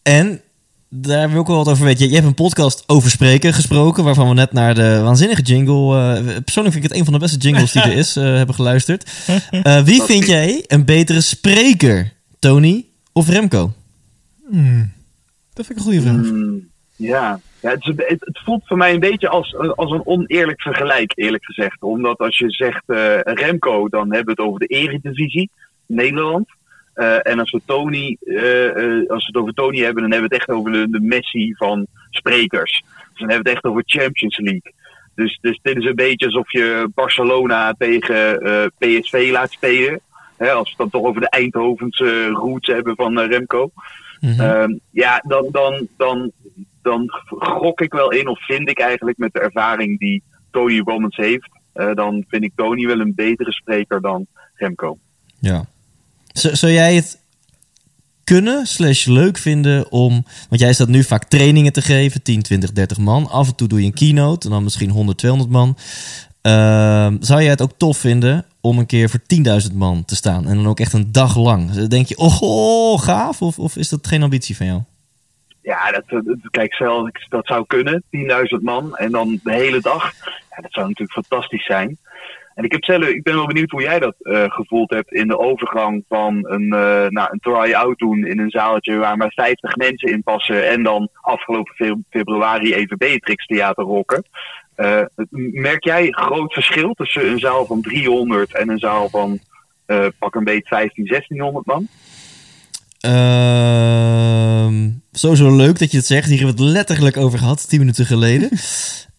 En daar wil ik wel wat over weten. Je, je hebt een podcast over spreken gesproken, waarvan we net naar de waanzinnige jingle. eh, persoonlijk vind ik het een van de beste jingles die er is, eh, hebben geluisterd. [LAUGHS] Eh, wie vind jij een betere spreker? Tony of Remco? Hmm, dat vind ik een goede vraag. Mm, ja, ja het, het, het voelt voor mij een beetje als, als een oneerlijk vergelijk, eerlijk gezegd. Omdat als je zegt eh, Remco, dan hebben we het over de eredivisie, Nederland. Eh, en als we, Tony, eh, eh, als we het over Tony hebben, dan hebben we het echt over de, de Messi van sprekers. Dus dan hebben we het echt over Champions League. Dus, dus dit is een beetje alsof je Barcelona tegen PSV laat spelen. Hè, als we het dan toch over de Eindhovense roots hebben van Remco. Mhm. Ehm, ja, dan, dan, dan, dan gok ik wel in, of vind ik eigenlijk met de ervaring die Tony Robbins heeft, dan vind ik Tony wel een betere spreker dan Remco. Ja. Zou jij het kunnen slash leuk vinden om... Want jij staat nu vaak trainingen te geven, 10, 20, 30 man. Af en toe doe je een keynote en dan misschien 100, 200 man. Ehm, zou jij het ook tof vinden om een keer voor 10.000 man te staan? En dan ook echt een dag lang. Dan denk je, oh, gaaf? Of, of is dat geen ambitie van jou? Ja, dat, kijk, ik dat zou kunnen, 10.000 man en dan de hele dag. Ja, dat zou natuurlijk fantastisch zijn. En ik, heb zelf, ik ben wel benieuwd hoe jij dat eh, gevoeld hebt in de overgang van een, eh nou, een try-out doen in een zaaltje waar maar 50 mensen in passen. En dan afgelopen fe- februari even Beatrix Theater rocken. Eh, merk jij groot verschil tussen een zaal van 300 en een zaal van pak een beetje 15, 1600 man? Ehm sowieso leuk dat je het zegt. Hier hebben we het letterlijk over gehad, 10 minuten geleden. [LAUGHS]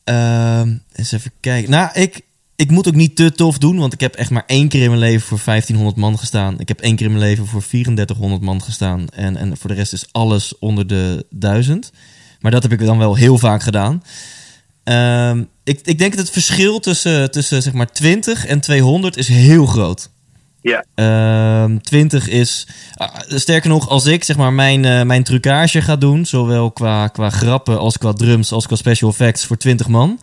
Ehm eens even kijken. Nou, ik, ik moet ook niet te tof doen, want ik heb echt maar één keer in mijn leven voor 1500 man gestaan. Ik heb één keer in mijn leven voor 3400 man gestaan. En, en voor de rest is alles onder de 1000. Maar dat heb ik dan wel heel vaak gedaan. Ehm, ik, ik denk dat het verschil tussen, tussen zeg maar 20 en 200 is heel groot. Ja, Ehm 20 is, ah, sterker nog, als ik zeg maar mijn, eh, mijn trucage ga doen, zowel qua, qua grappen als qua drums als qua special effects voor 20 man,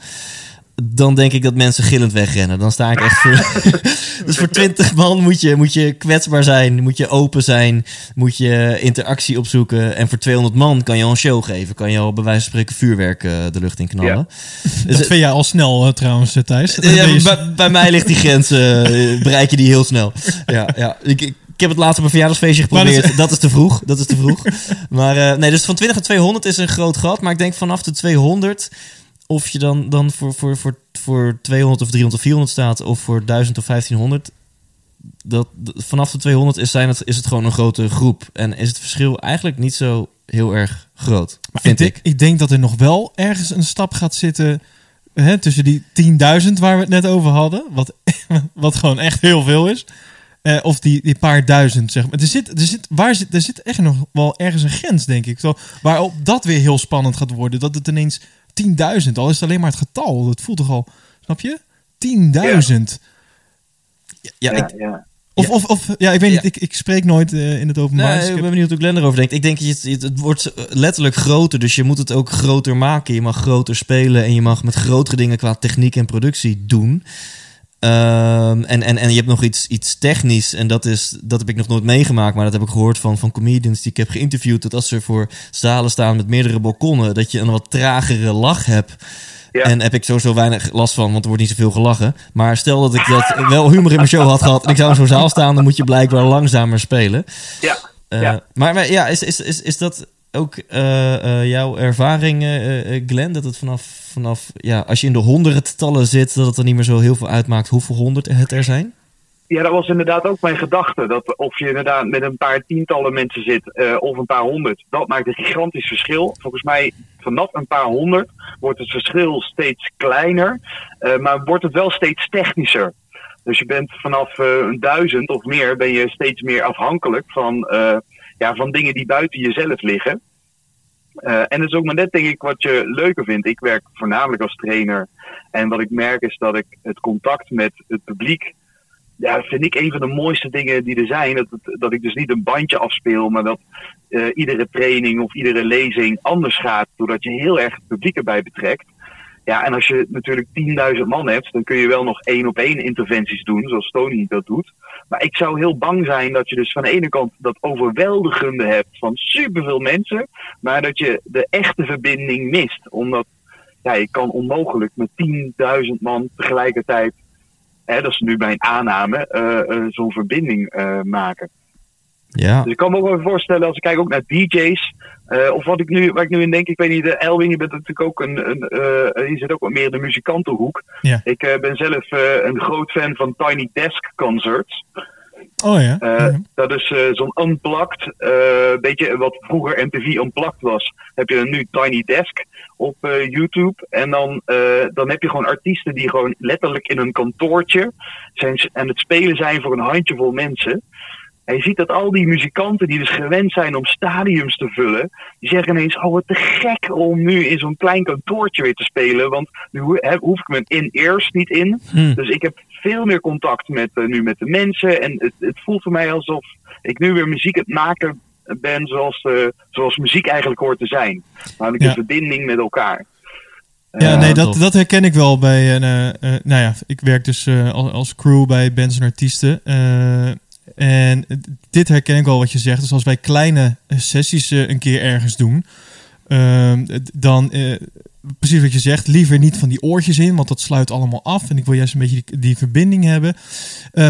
dan denk ik dat mensen gillend wegrennen. Dan sta ik echt voor. [LAUGHS] dus voor 20 man moet je, moet je kwetsbaar zijn, moet je open zijn, moet je interactie opzoeken. En voor 200 man kan je al een show geven, kan je al bij wijze van spreken vuurwerk eh, de lucht in knallen. Dus Dat vind jij al snel eh, trouwens, eh, Thijs. ja, bij, bij mij ligt die grens, bereik je die heel snel. Ja, ja. Ik, ik, ik heb het laatst op een verjaardagsfeestje Maar dat geprobeerd. Dat is te vroeg. Dat is te vroeg. Maar eh, nee, dus van 20 naar 200 is een groot gat. Maar ik denk vanaf de 200, of je dan, dan voor, voor, voor, voor 200 of 300 of 400 staat, of voor 1000 of 1500. Dat, vanaf de 200 is, zijn het, is het gewoon een grote groep. En is het verschil eigenlijk niet zo heel erg groot. Maar vind ik, ik. denk, ik denk dat er nog wel ergens een stap gaat zitten hè, tussen die 10.000 waar we het net over hadden. Wat, [LAUGHS] wat gewoon echt heel veel is. eh, of die, die paar duizend, zeg maar. Er zit, er, zit, waar zit, er zit echt nog wel ergens een grens, denk ik. Zo, waarop dat weer heel spannend gaat worden. Dat het ineens 10.000, al is het alleen maar het getal. Dat voelt toch al, snap je? 10.000. Ja, ja, ik, ja. Of, Ja. of, of, ja, ik weet niet, Ja. ik, ik spreek nooit eh, in het openbaar. Nee, dus ik heb- ben benieuwd hoe Glenn erover denkt. Ik denk dat je het, het wordt letterlijk groter, dus je moet het ook groter maken. Je mag groter spelen en je mag met grotere dingen qua techniek en productie doen. Ehm, en, en, en je hebt nog iets, iets technisch. En dat, is, dat heb ik nog nooit meegemaakt. Maar dat heb ik gehoord van, van comedians die ik heb geïnterviewd. Dat als ze voor zalen staan met meerdere balkonnen. Dat je een wat tragere lach hebt. Ja. En heb ik sowieso weinig last van, want er wordt niet zoveel gelachen. Maar stel dat ik dat wel humor in mijn show had gehad. En ik zou in zo'n zaal staan. Dan moet je blijkbaar langzamer spelen. Ja, Eh, Ja. Maar, maar ja, is, is, is, is dat ook eh, eh, jouw ervaring, eh, Glenn? Dat het vanaf, vanaf, ja, als je in de honderdentallen zit, dat het er niet meer zo heel veel uitmaakt hoeveel honderd het er zijn? Ja, dat was inderdaad ook mijn gedachte. Dat of je inderdaad met een paar tientallen mensen zit of een paar honderd, dat maakt een gigantisch verschil. Volgens mij vanaf een paar honderd wordt het verschil steeds kleiner, maar wordt het wel steeds technischer. Dus je bent vanaf een duizend of meer ben je steeds meer afhankelijk van, ja, van dingen die buiten jezelf liggen. Eh, en dat is ook maar net denk ik wat je leuker vindt. Ik werk voornamelijk als trainer. En wat ik merk is dat ik het contact met het publiek ja, vind ik een van de mooiste dingen die er zijn. Dat, dat ik dus niet een bandje afspeel, maar dat eh, iedere training of iedere lezing anders gaat, doordat je heel erg het publiek erbij betrekt. Ja, en als je natuurlijk 10.000 man hebt, dan kun je wel nog één op één interventies doen, zoals Tony dat doet. Maar ik zou heel bang zijn dat je dus van de ene kant dat overweldigende hebt van superveel mensen, maar dat je de echte verbinding mist. Omdat ja, je kan onmogelijk met 10.000 man tegelijkertijd hè, dat is nu mijn aanname, eh, eh, zo'n verbinding eh, maken. Ja. Dus ik kan me ook wel voorstellen, als ik kijk ook naar DJ's, eh, of wat ik nu, waar ik nu in denk, ik weet niet, Elwin, je bent natuurlijk ook een, een eh, je zit ook wat meer in de muzikantenhoek. Ja. Ik eh, ben zelf een groot fan van Tiny Desk Concerts. Oh ja. Ja. Dat is zo'n unplugged, beetje wat vroeger MTV unplugged was. Heb je nu Tiny Desk op YouTube. En dan, dan heb je gewoon artiesten die gewoon letterlijk in een kantoortje zijn, aan het spelen zijn voor een handjevol mensen. En je ziet dat al die muzikanten die dus gewend zijn om stadiums te vullen, die zeggen ineens, oh wat te gek om nu in zo'n klein kantoortje weer te spelen, want nu hoef ik mijn in-ears niet in. Hm. Dus ik heb veel meer contact met, eh, nu met de mensen en het, het voelt voor mij alsof ik nu weer muziek aan het maken ben zoals, eh, zoals muziek eigenlijk hoort te zijn. Namelijk Ja. de verbinding met elkaar. Ja, Ja, nee, dat, dat herken ik wel bij. een, eh, eh, nou ja, ik werk dus eh, als, als crew bij bands en artiesten. En dit herken ik wel wat je zegt. Dus als wij kleine eh, sessies eh, een keer ergens doen, ehm, dan eh, precies wat je zegt, liever niet van die oortjes in, want dat sluit allemaal af. En ik wil juist een beetje die, die verbinding hebben.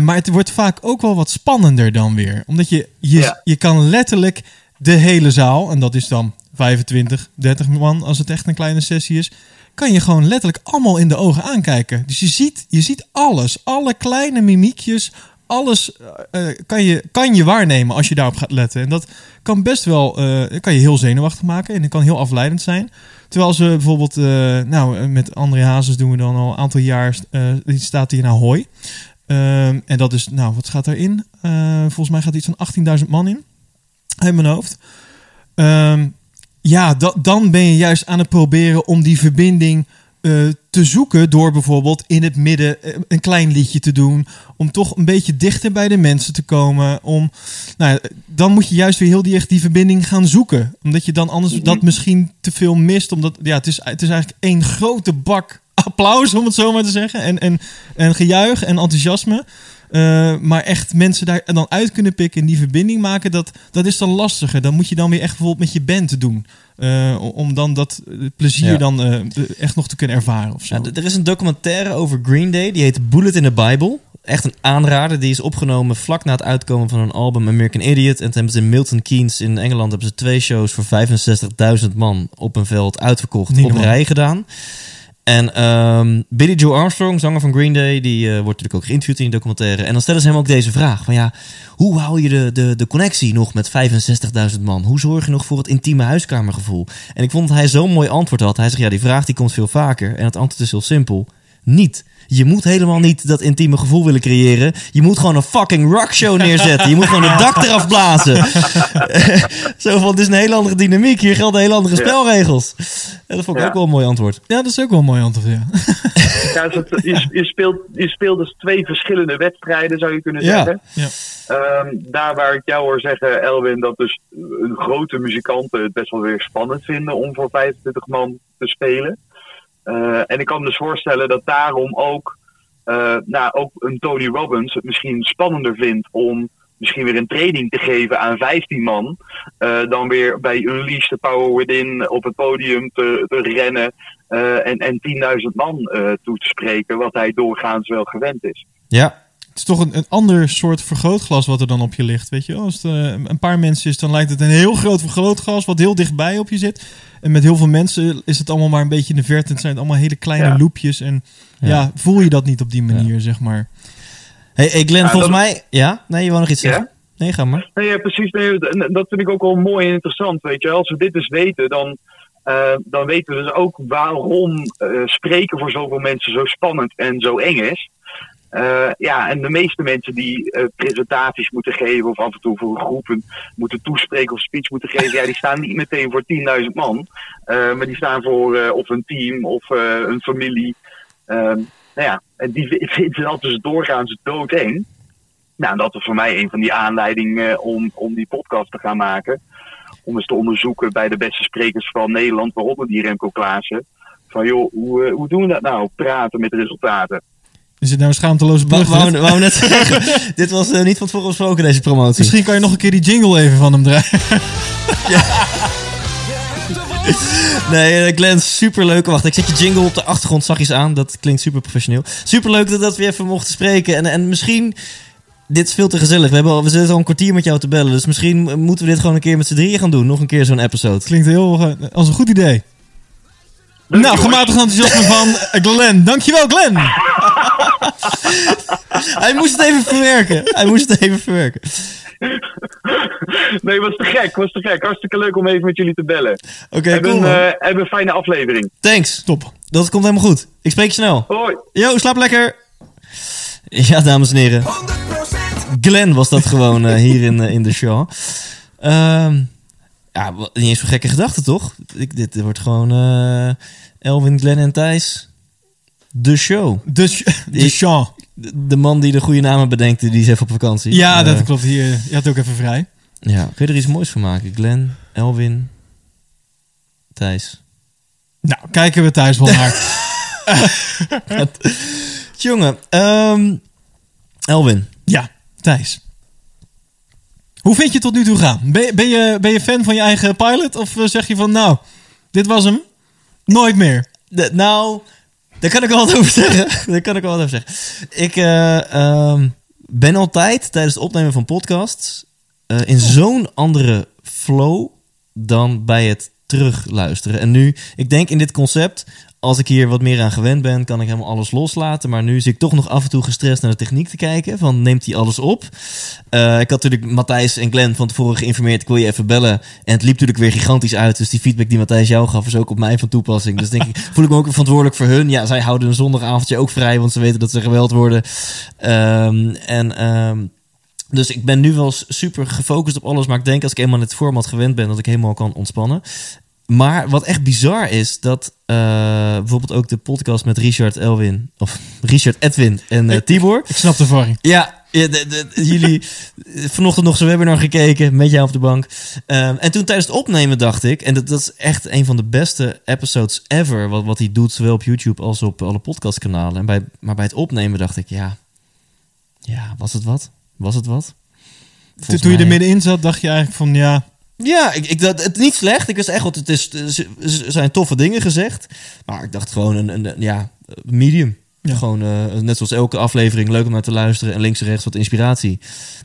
Maar het wordt vaak ook wel wat spannender dan weer, omdat je je, Ja. je kan letterlijk de hele zaal, en dat is dan 25, 30 man als het echt een kleine sessie is, kan je gewoon letterlijk allemaal in de ogen aankijken. Dus je ziet, je ziet alles, alle kleine mimiekjes, alles eh, eh, kan, je, kan je waarnemen als je daarop gaat letten. En dat kan best wel, eh, kan je heel zenuwachtig maken en het kan heel afleidend zijn. Terwijl ze bijvoorbeeld, nou, met André Hazes doen we dan al een aantal jaar, die staat hier naar Hooi. Ehm, en dat is, nou, wat gaat daarin? Volgens mij gaat iets van 18.000 man in. Uit mijn hoofd. Ehm, ja, da- dan ben je juist aan het proberen om die verbinding eh, te zoeken door bijvoorbeeld in het midden eh, een klein liedje te doen, om toch een beetje dichter bij de mensen te komen. Om, nou, dan moet je juist weer heel dicht die verbinding gaan zoeken, omdat je dan anders dat misschien te veel mist, omdat ja, het is, het is eigenlijk één grote bak [LAUGHS] applaus, om het zo maar te zeggen, en, en, en gejuich en enthousiasme. Eh, maar echt mensen daar dan uit kunnen pikken en die verbinding maken, dat, dat is dan lastiger. Dan moet je dan weer echt bijvoorbeeld met je band doen. eh, om dan dat eh, plezier Ja. dan echt nog te kunnen ervaren of zo. Ja, er is een documentaire over Green Day, die heet Bullet in the Bible. Echt een aanrader. Die is opgenomen vlak na het uitkomen van hun album American Idiot. En toen hebben ze in Milton Keynes in Engeland hebben ze twee shows voor 65.000 man op een veld uitverkocht Niet op normaal. rij gedaan. En ehm, Billy Joe Armstrong, zanger van Green Day, die eh, wordt natuurlijk ook geïnterviewd in die documentaire. En dan stellen ze hem ook deze vraag: van ja, hoe hou je de, de, de connectie nog met 65.000 man? Hoe zorg je nog voor het intieme huiskamergevoel? En ik vond dat hij zo'n mooi antwoord had. Hij zegt: ja, die vraag die komt veel vaker. En het antwoord is heel simpel: niet. Je moet helemaal niet dat intieme gevoel willen creëren. Je moet gewoon een fucking rockshow neerzetten. Je moet gewoon het dak eraf blazen. [LAUGHS] Zo van, het is een hele andere dynamiek. Hier gelden hele andere spelregels. En dat vond ik Ja. ook wel een mooi antwoord. Ja, dat is ook wel een mooi antwoord, ja. [LAUGHS] Ja, dus het- je, je, speelt, je speelt dus twee verschillende wedstrijden, zou je kunnen zeggen. Ja. Ehm, daar waar ik jou hoor zeggen, Elwin, dat dus een grote muzikanten het best wel weer spannend vinden om voor 25 man te spelen. Eh, en ik kan me dus voorstellen dat daarom ook eh, nou, ook een Tony Robbins het misschien spannender vindt om misschien weer een training te geven aan 15 man. eh, dan weer bij Unleash the Power Within op het podium te, te rennen. en, en 10.000 man toe te spreken, wat hij doorgaans wel gewend is. Ja, is toch een, een ander soort vergrootglas wat er dan op je ligt. Weet je, als het eh, een paar mensen is, dan lijkt het een heel groot vergrootglas wat heel dichtbij op je zit. En met heel veel mensen is het allemaal maar een beetje in de verte. Het zijn allemaal hele kleine Ja. loepjes. En ja. Ja. voel je dat niet op die manier, zeg maar. hey, hey Glenn, Ja, volgens dat- mij... Ja? Nee, je wou nog iets Ja? zeggen? Nee, ga maar. Nee, ja, precies. Nee, dat vind ik ook wel mooi en interessant. Weet je, als we dit dus weten, dan, eh, dan weten we dus ook waarom eh, spreken voor zoveel mensen zo spannend en zo eng is. Eh, ja, en de meeste mensen die eh, presentaties moeten geven of af en toe voor groepen moeten toespreken of speech moeten geven, ja, die staan niet meteen voor 10.000 man, eh, maar die staan voor of een team of een familie. Ehm, nou ja, en die [LAUGHS] vinden dat dus doorgaans doodeng. Nou, dat was voor mij een van die aanleidingen om, om die podcast te gaan maken. Om eens te onderzoeken bij de beste sprekers van Nederland, waaronder die Remco Klaassen. Van joh, hoe, hoe doen we dat nou? Praten met resultaten. Is het nou een schaamteloze brug? wou, dit? wou net [LAUGHS] zeggen, dit was eh, niet van tevoren besproken, deze promotie. Misschien kan je nog een keer die jingle even van hem draaien. [LAUGHS] Nee, eh, Glenn, superleuk. Wacht, ik zet je jingle op de achtergrond zachtjes aan. Dat klinkt super professioneel. Superleuk dat, dat we even mochten spreken. En, en misschien... Dit is veel te gezellig. We, hebben al, we zitten al een kwartier met jou te bellen. Dus misschien moeten we dit gewoon een keer met z'n drieën gaan doen. Nog een keer zo'n episode. Klinkt heel eh, als een goed idee. Leuk, nou, gematigd enthousiasme van Glenn. Dankjewel, Glenn. [LAUGHS] Hij moest het even verwerken. Hij moest het even verwerken. Nee, was te gek, was te gek. Hartstikke leuk om even met jullie te bellen. Oké, hebben, cool eh, hebben een fijne aflevering. Thanks. Top. Dat komt helemaal goed. Ik spreek je snel. Hoi. Yo, slaap lekker. Ja, dames en heren. 100% Glenn was dat gewoon eh, hier in, eh, in de show. Ehm, ja, niet eens voor gekke gedachten, toch? Ik, dit wordt gewoon Elvin, Glenn en Thijs. De show. De, sh- de Sean. De, man die de goede namen bedenkt, die is even op vakantie. Ja, Eh, dat klopt. Hier, je had ook even vrij. Ja, kun je er iets moois van maken? Glenn, Elvin, Thijs. Nou, kijken we thuis wel naar. [LAUGHS] [LAUGHS] Jongen, ehm, Elvin. ja, Thijs. Hoe vind je het tot nu toe gaan? Ben, je- ben, je, ben je fan van je eigen pilot? Of eh, zeg je van, nou, dit was hem. Nooit meer. De- nou, daar kan ik wel wat over zeggen. [LAUGHS] daar kan ik wel wat over zeggen. Ik eh, ehm, ben altijd tijdens het opnemen van podcasts eh, in zo'n andere flow dan bij het terugluisteren. En nu, ik denk in dit concept, als ik hier wat meer aan gewend ben, kan ik helemaal alles loslaten. Maar nu zit ik toch nog af en toe gestrest naar de techniek te kijken. Van neemt hij alles op? Eh, ik had natuurlijk Matthijs en Glenn van tevoren geïnformeerd. Ik wil je even bellen. En het liep natuurlijk weer gigantisch uit. Dus die feedback die Matthijs jou gaf, is ook op mij van toepassing. Dus denk ik, [LAUGHS] voel ik me ook verantwoordelijk voor hun. Ja, zij houden een zondagavondje ook vrij, want ze weten dat ze geweld worden. Ehm, en ehm, dus ik ben nu wel super gefocust op alles. Maar ik denk als ik eenmaal in het format gewend ben, dat ik helemaal kan ontspannen. Maar wat echt bizar is, dat eh, bijvoorbeeld ook de podcast met Richard Elwin, of Richard Edwin en eh, Tibor. Ik snap de verwarring. Ja, ja, de- de- jullie vanochtend nog zijn webinar gekeken met jou op de bank. Ehm, en toen tijdens het opnemen dacht ik, en dat, dat is echt een van de beste episodes ever, wat, wat hij doet, zowel op YouTube als op alle podcastkanalen. En bij, maar bij het opnemen dacht ik, ja, ja, was het wat? Was het wat? Volgens Toen je er middenin zat, dacht je eigenlijk van, ja... ja, ik, ik, dat, het niet slecht. Ik wist echt wat het is. Er zijn toffe dingen gezegd. Maar ik dacht gewoon een, een, een, ja, medium. Ja. Gewoon eh, net zoals elke aflevering leuk om naar te luisteren. En links en rechts wat inspiratie.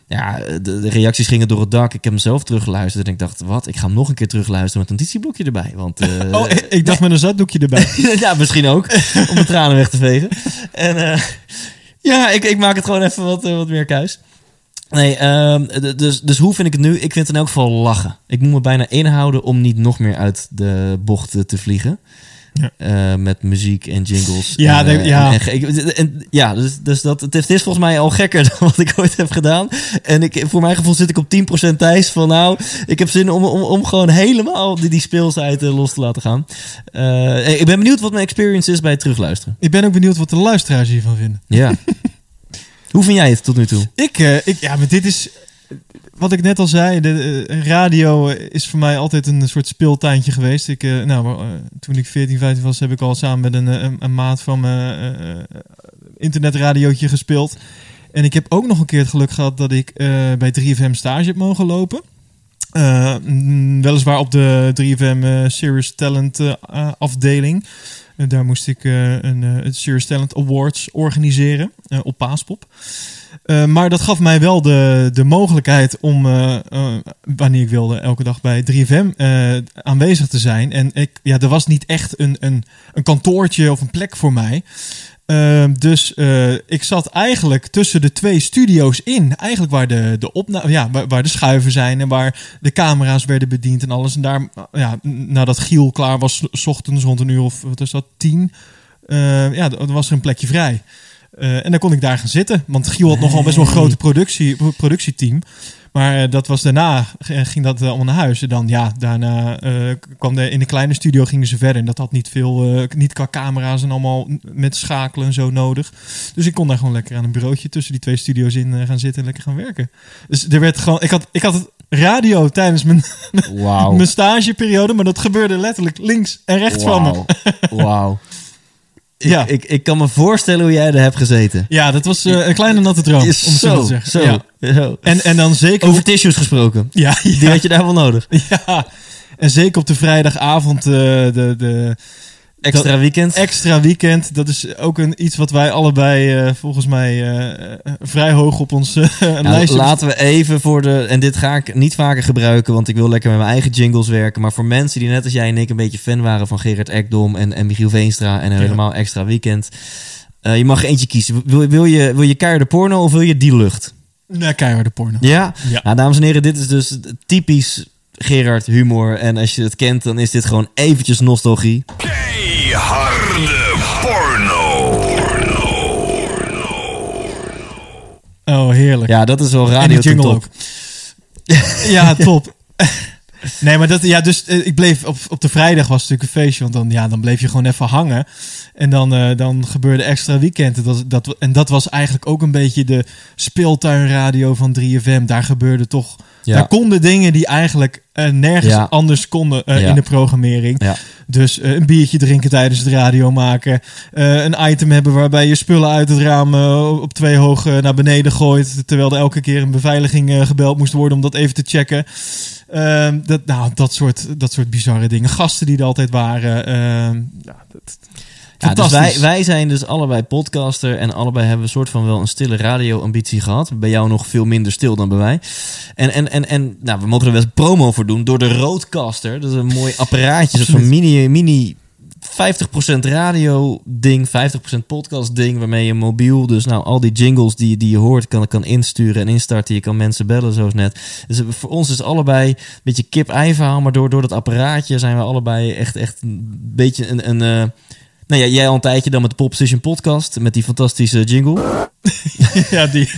Ja, de, de reacties gingen door het dak. Ik heb hem zelf teruggeluisterd. En ik dacht, wat? Ik ga hem nog een keer terugluisteren met een notitieblokje erbij. Want, eh, [LAUGHS] Oh, ik, ik dacht met een zakdoekje erbij. [LAUGHS] ja, misschien ook. om de tranen weg te vegen. En eh, ja, ik, ik maak het gewoon even wat, wat meer kuis. Nee, ehm, dus, dus hoe vind ik het nu? Ik vind het in elk geval lachen. Ik moet me bijna inhouden om niet nog meer uit de bocht eh, te vliegen. Ja. Eh, met muziek en jingles. Ja, en, eh, ja. en- en ge- ik- en- ja, dus, dus dat, het, is, volgens mij al gekker [LAUGHS] dan wat ik ooit heb gedaan. En ik, voor mijn gevoel zit ik op 10% Thijs van nou, ik heb zin om, om, om gewoon helemaal die, die speelsheid los te laten gaan. Ik ben benieuwd wat mijn experience is bij het terugluisteren. Ik ben ook benieuwd wat de luisteraars hiervan vinden. Ja. [LAUGHS] Hoe vind jij het tot nu toe? Ik, eh, ik, ja, maar dit is wat ik net al zei. De eh, radio eh, is voor mij altijd een soort speeltuintje geweest. Ik, nou, toen ik 14, 15 was, heb ik al samen met een, een, maat van eh, internetradiootje gespeeld. En ik heb ook nog een keer het geluk gehad dat ik bij 3FM stage heb mogen lopen. Weliswaar op de 3FM eh, Serious Talent afdeling. Eh, daar moest ik eh, een eh, het Serious Talent Awards organiseren eh, op Paaspop. Maar dat gaf mij wel de, de mogelijkheid om, wanneer ik wilde, elke dag bij 3FM eh, aanwezig te zijn. En ik, ja, er was niet echt een, een, een kantoortje of een plek voor mij. Eh, dus eh, ik zat eigenlijk tussen de twee studio's in. Eigenlijk waar de, de, opna ja, waar, waar de schuiven zijn en waar de camera's werden bediend en alles. En daar, ja, nadat Giel klaar was, s ochtends rond een uur of wat is dat, tien, eh, ja, dan was er een plekje vrij. Eh, en dan kon ik daar gaan zitten. Want Giel had nogal best wel een grote productie, pro- productieteam. Maar eh, dat was daarna, g- ging dat eh, allemaal naar huis. En dan, ja, daarna eh, kwam de, in de kleine studio gingen ze verder. En dat had niet veel, eh, niet qua camera's en allemaal met schakelen en zo nodig. Dus ik kon daar gewoon lekker aan een bureautje tussen die twee studio's in eh, gaan zitten en lekker gaan werken. Dus er werd gewoon, ik had, ik had het radio tijdens mijn, [LAUGHS] mijn stageperiode, maar dat gebeurde letterlijk links en rechts van me. Wauw. [LAUGHS] Ja. ik, ik kan me voorstellen hoe jij er hebt gezeten. Ja, dat was eh, een kleine natte droom, om het zo zo, te zeggen. zo, Ja. zo. En, en dan zeker... Over tissues gesproken. ja, Die had je daar wel nodig. [LAUGHS] ja. En zeker op de vrijdagavond, eh, de, de Extra weekend. extra weekend. Dat is ook een, iets wat wij allebei eh, volgens mij eh, eh, vrij hoog op ons eh, Nou, lijstje... laten we even voor de. En dit ga ik niet vaker gebruiken, want ik wil lekker met mijn eigen jingles werken. Maar voor mensen die net als jij en ik een beetje fan waren van Gerard Ekdom en, en Michiel Veenstra en helemaal extra weekend. je mag eentje kiezen. Wil, wil, je, wil je keiharde porno of wil je die lucht? Nee, keiharde porno. Ja? Ja. Nou, dames en heren, dit is dus typisch Gerard humor. En als je het kent, dan is dit gewoon eventjes nostalgie. Keiharde porno. Oh, heerlijk. Ja, dat is wel en radio jingle ten ook. ja, top. Nee, maar dat, ja, dus eh, ik bleef op, op de vrijdag was het natuurlijk een feestje, want dan, ja, dan bleef je gewoon even hangen. En dan, eh, dan gebeurde extra weekend. Dat, dat, en dat was eigenlijk ook een beetje de speeltuinradio van 3FM. Daar gebeurde toch, Ja. daar konden dingen die eigenlijk eh, nergens Ja. anders konden eh, Ja. in de programmering. Ja. Dus eh, een biertje drinken tijdens het radio maken. een item hebben waarbij je spullen uit het raam op twee hoog naar beneden gooit. Terwijl er elke keer een beveiliging gebeld moest worden om dat even te checken. Ehm, dat, nou, dat, soort, dat soort bizarre dingen. Gasten die er altijd waren. ehm, ja, dat, Ja, dus wij, wij zijn dus allebei podcaster en allebei hebben een soort van wel een stille radioambitie gehad. Bij jou nog veel minder stil dan bij mij. En, en, en, en nou, we mogen er wel eens promo voor doen door de Roadcaster. Dat is een mooi apparaatje, Absoluut. mini, mini 50% radio ding, 50% podcast ding, waarmee je mobiel, dus nou al die jingles die, die je hoort, kan, kan insturen en instarten. Je kan mensen bellen, zoals net. Dus voor ons is allebei een beetje kip-ei verhaal, maar door, door dat apparaatje zijn we allebei echt, echt een beetje een... een eh, nou ja, jij al een tijdje dan met de Pop Position podcast, met die fantastische jingle. [LAUGHS] ja, die, [LAUGHS]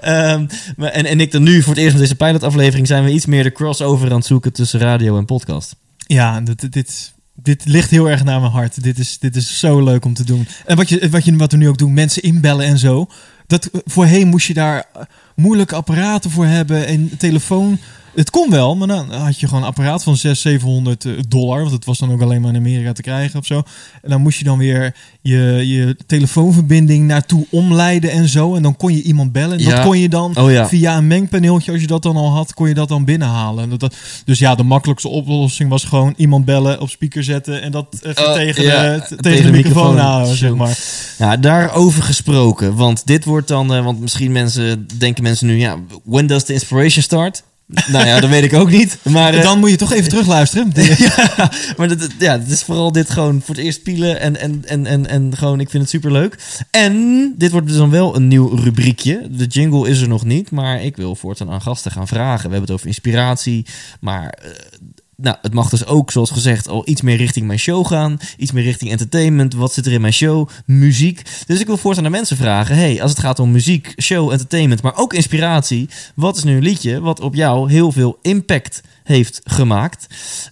Ehm, maar, en, en ik dan nu voor het eerst met deze pilotaflevering zijn we iets meer de crossover aan het zoeken tussen radio en podcast. ja dit, dit, dit ligt heel erg naar mijn hart. Dit is, dit is zo leuk om te doen. En wat, je, wat, je, wat we nu ook doen, mensen inbellen en zo. Dat, voorheen moest je daar moeilijke apparaten voor hebben en telefoon. Het kon wel, maar dan had je gewoon een apparaat van 600, 700 eh, dollar. Want het was dan ook alleen maar in Amerika te krijgen of zo. En dan moest je dan weer je, je telefoonverbinding naartoe omleiden en zo. En dan kon je iemand bellen. En Ja. dat kon je dan Oh ja. via een mengpaneeltje, als je dat dan al had, kon je dat dan binnenhalen. En dat, dat, dus ja, de makkelijkste oplossing was gewoon iemand bellen, op speaker zetten en dat even Oh, tegen, ja, de, tegen, tegen de de microfoon houden, zeg maar. Nou, daarover gesproken, want dit wordt dan, eh, want misschien mensen, denken mensen nu, ja, when does the inspiration start? Nou ja, dat weet ik ook niet. Maar, eh, Dan moet je toch even terugluisteren. [LAUGHS] ja, maar dat, ja, het is vooral dit gewoon voor het eerst pielen en, en, en, en, en gewoon, ik vind het super leuk. En dit wordt dus dan wel een nieuw rubriekje. De jingle is er nog niet, maar ik wil voortaan aan gasten gaan vragen. We hebben het over inspiratie, maar eh, nou, het mag dus ook, zoals gezegd, al iets meer richting mijn show gaan. Iets meer richting entertainment. Wat zit er in mijn show? Muziek. Dus ik wil voortaan aan mensen vragen: hey, als het gaat om muziek, show, entertainment, maar ook inspiratie. Wat is nu een liedje wat op jou heel veel impact heeft gemaakt?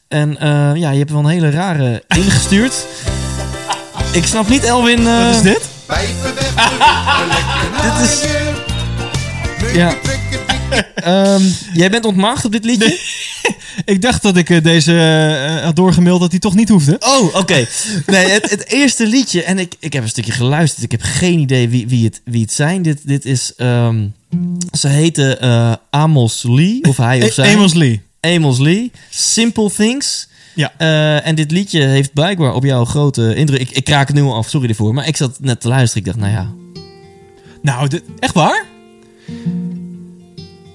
En eh, ja, je hebt wel een hele rare [LAUGHS] ingestuurd. Ik snap niet, Elwin. eh, Wat is dit? Dit is. Ja. Ehm, jij bent ontmaagd op dit liedje? [LAUGHS] Ik dacht dat ik eh, deze eh, had doorgemaild dat hij toch niet hoefde. Oh, oké. Nee, het, het eerste liedje. En ik, ik heb een stukje geluisterd. Ik heb geen idee wie, wie, het, wie het zijn. Dit, dit is. ehm, ze heten eh, Amos Lee. Of hij of zij. E- Amos Lee. Amos Lee. Simple Things. Ja. En dit liedje heeft blijkbaar op jou grote indruk. Ik, ik kraak het nu al af, sorry ervoor. Maar ik zat net te luisteren. Ik dacht, nou ja. Nou, dit- echt waar?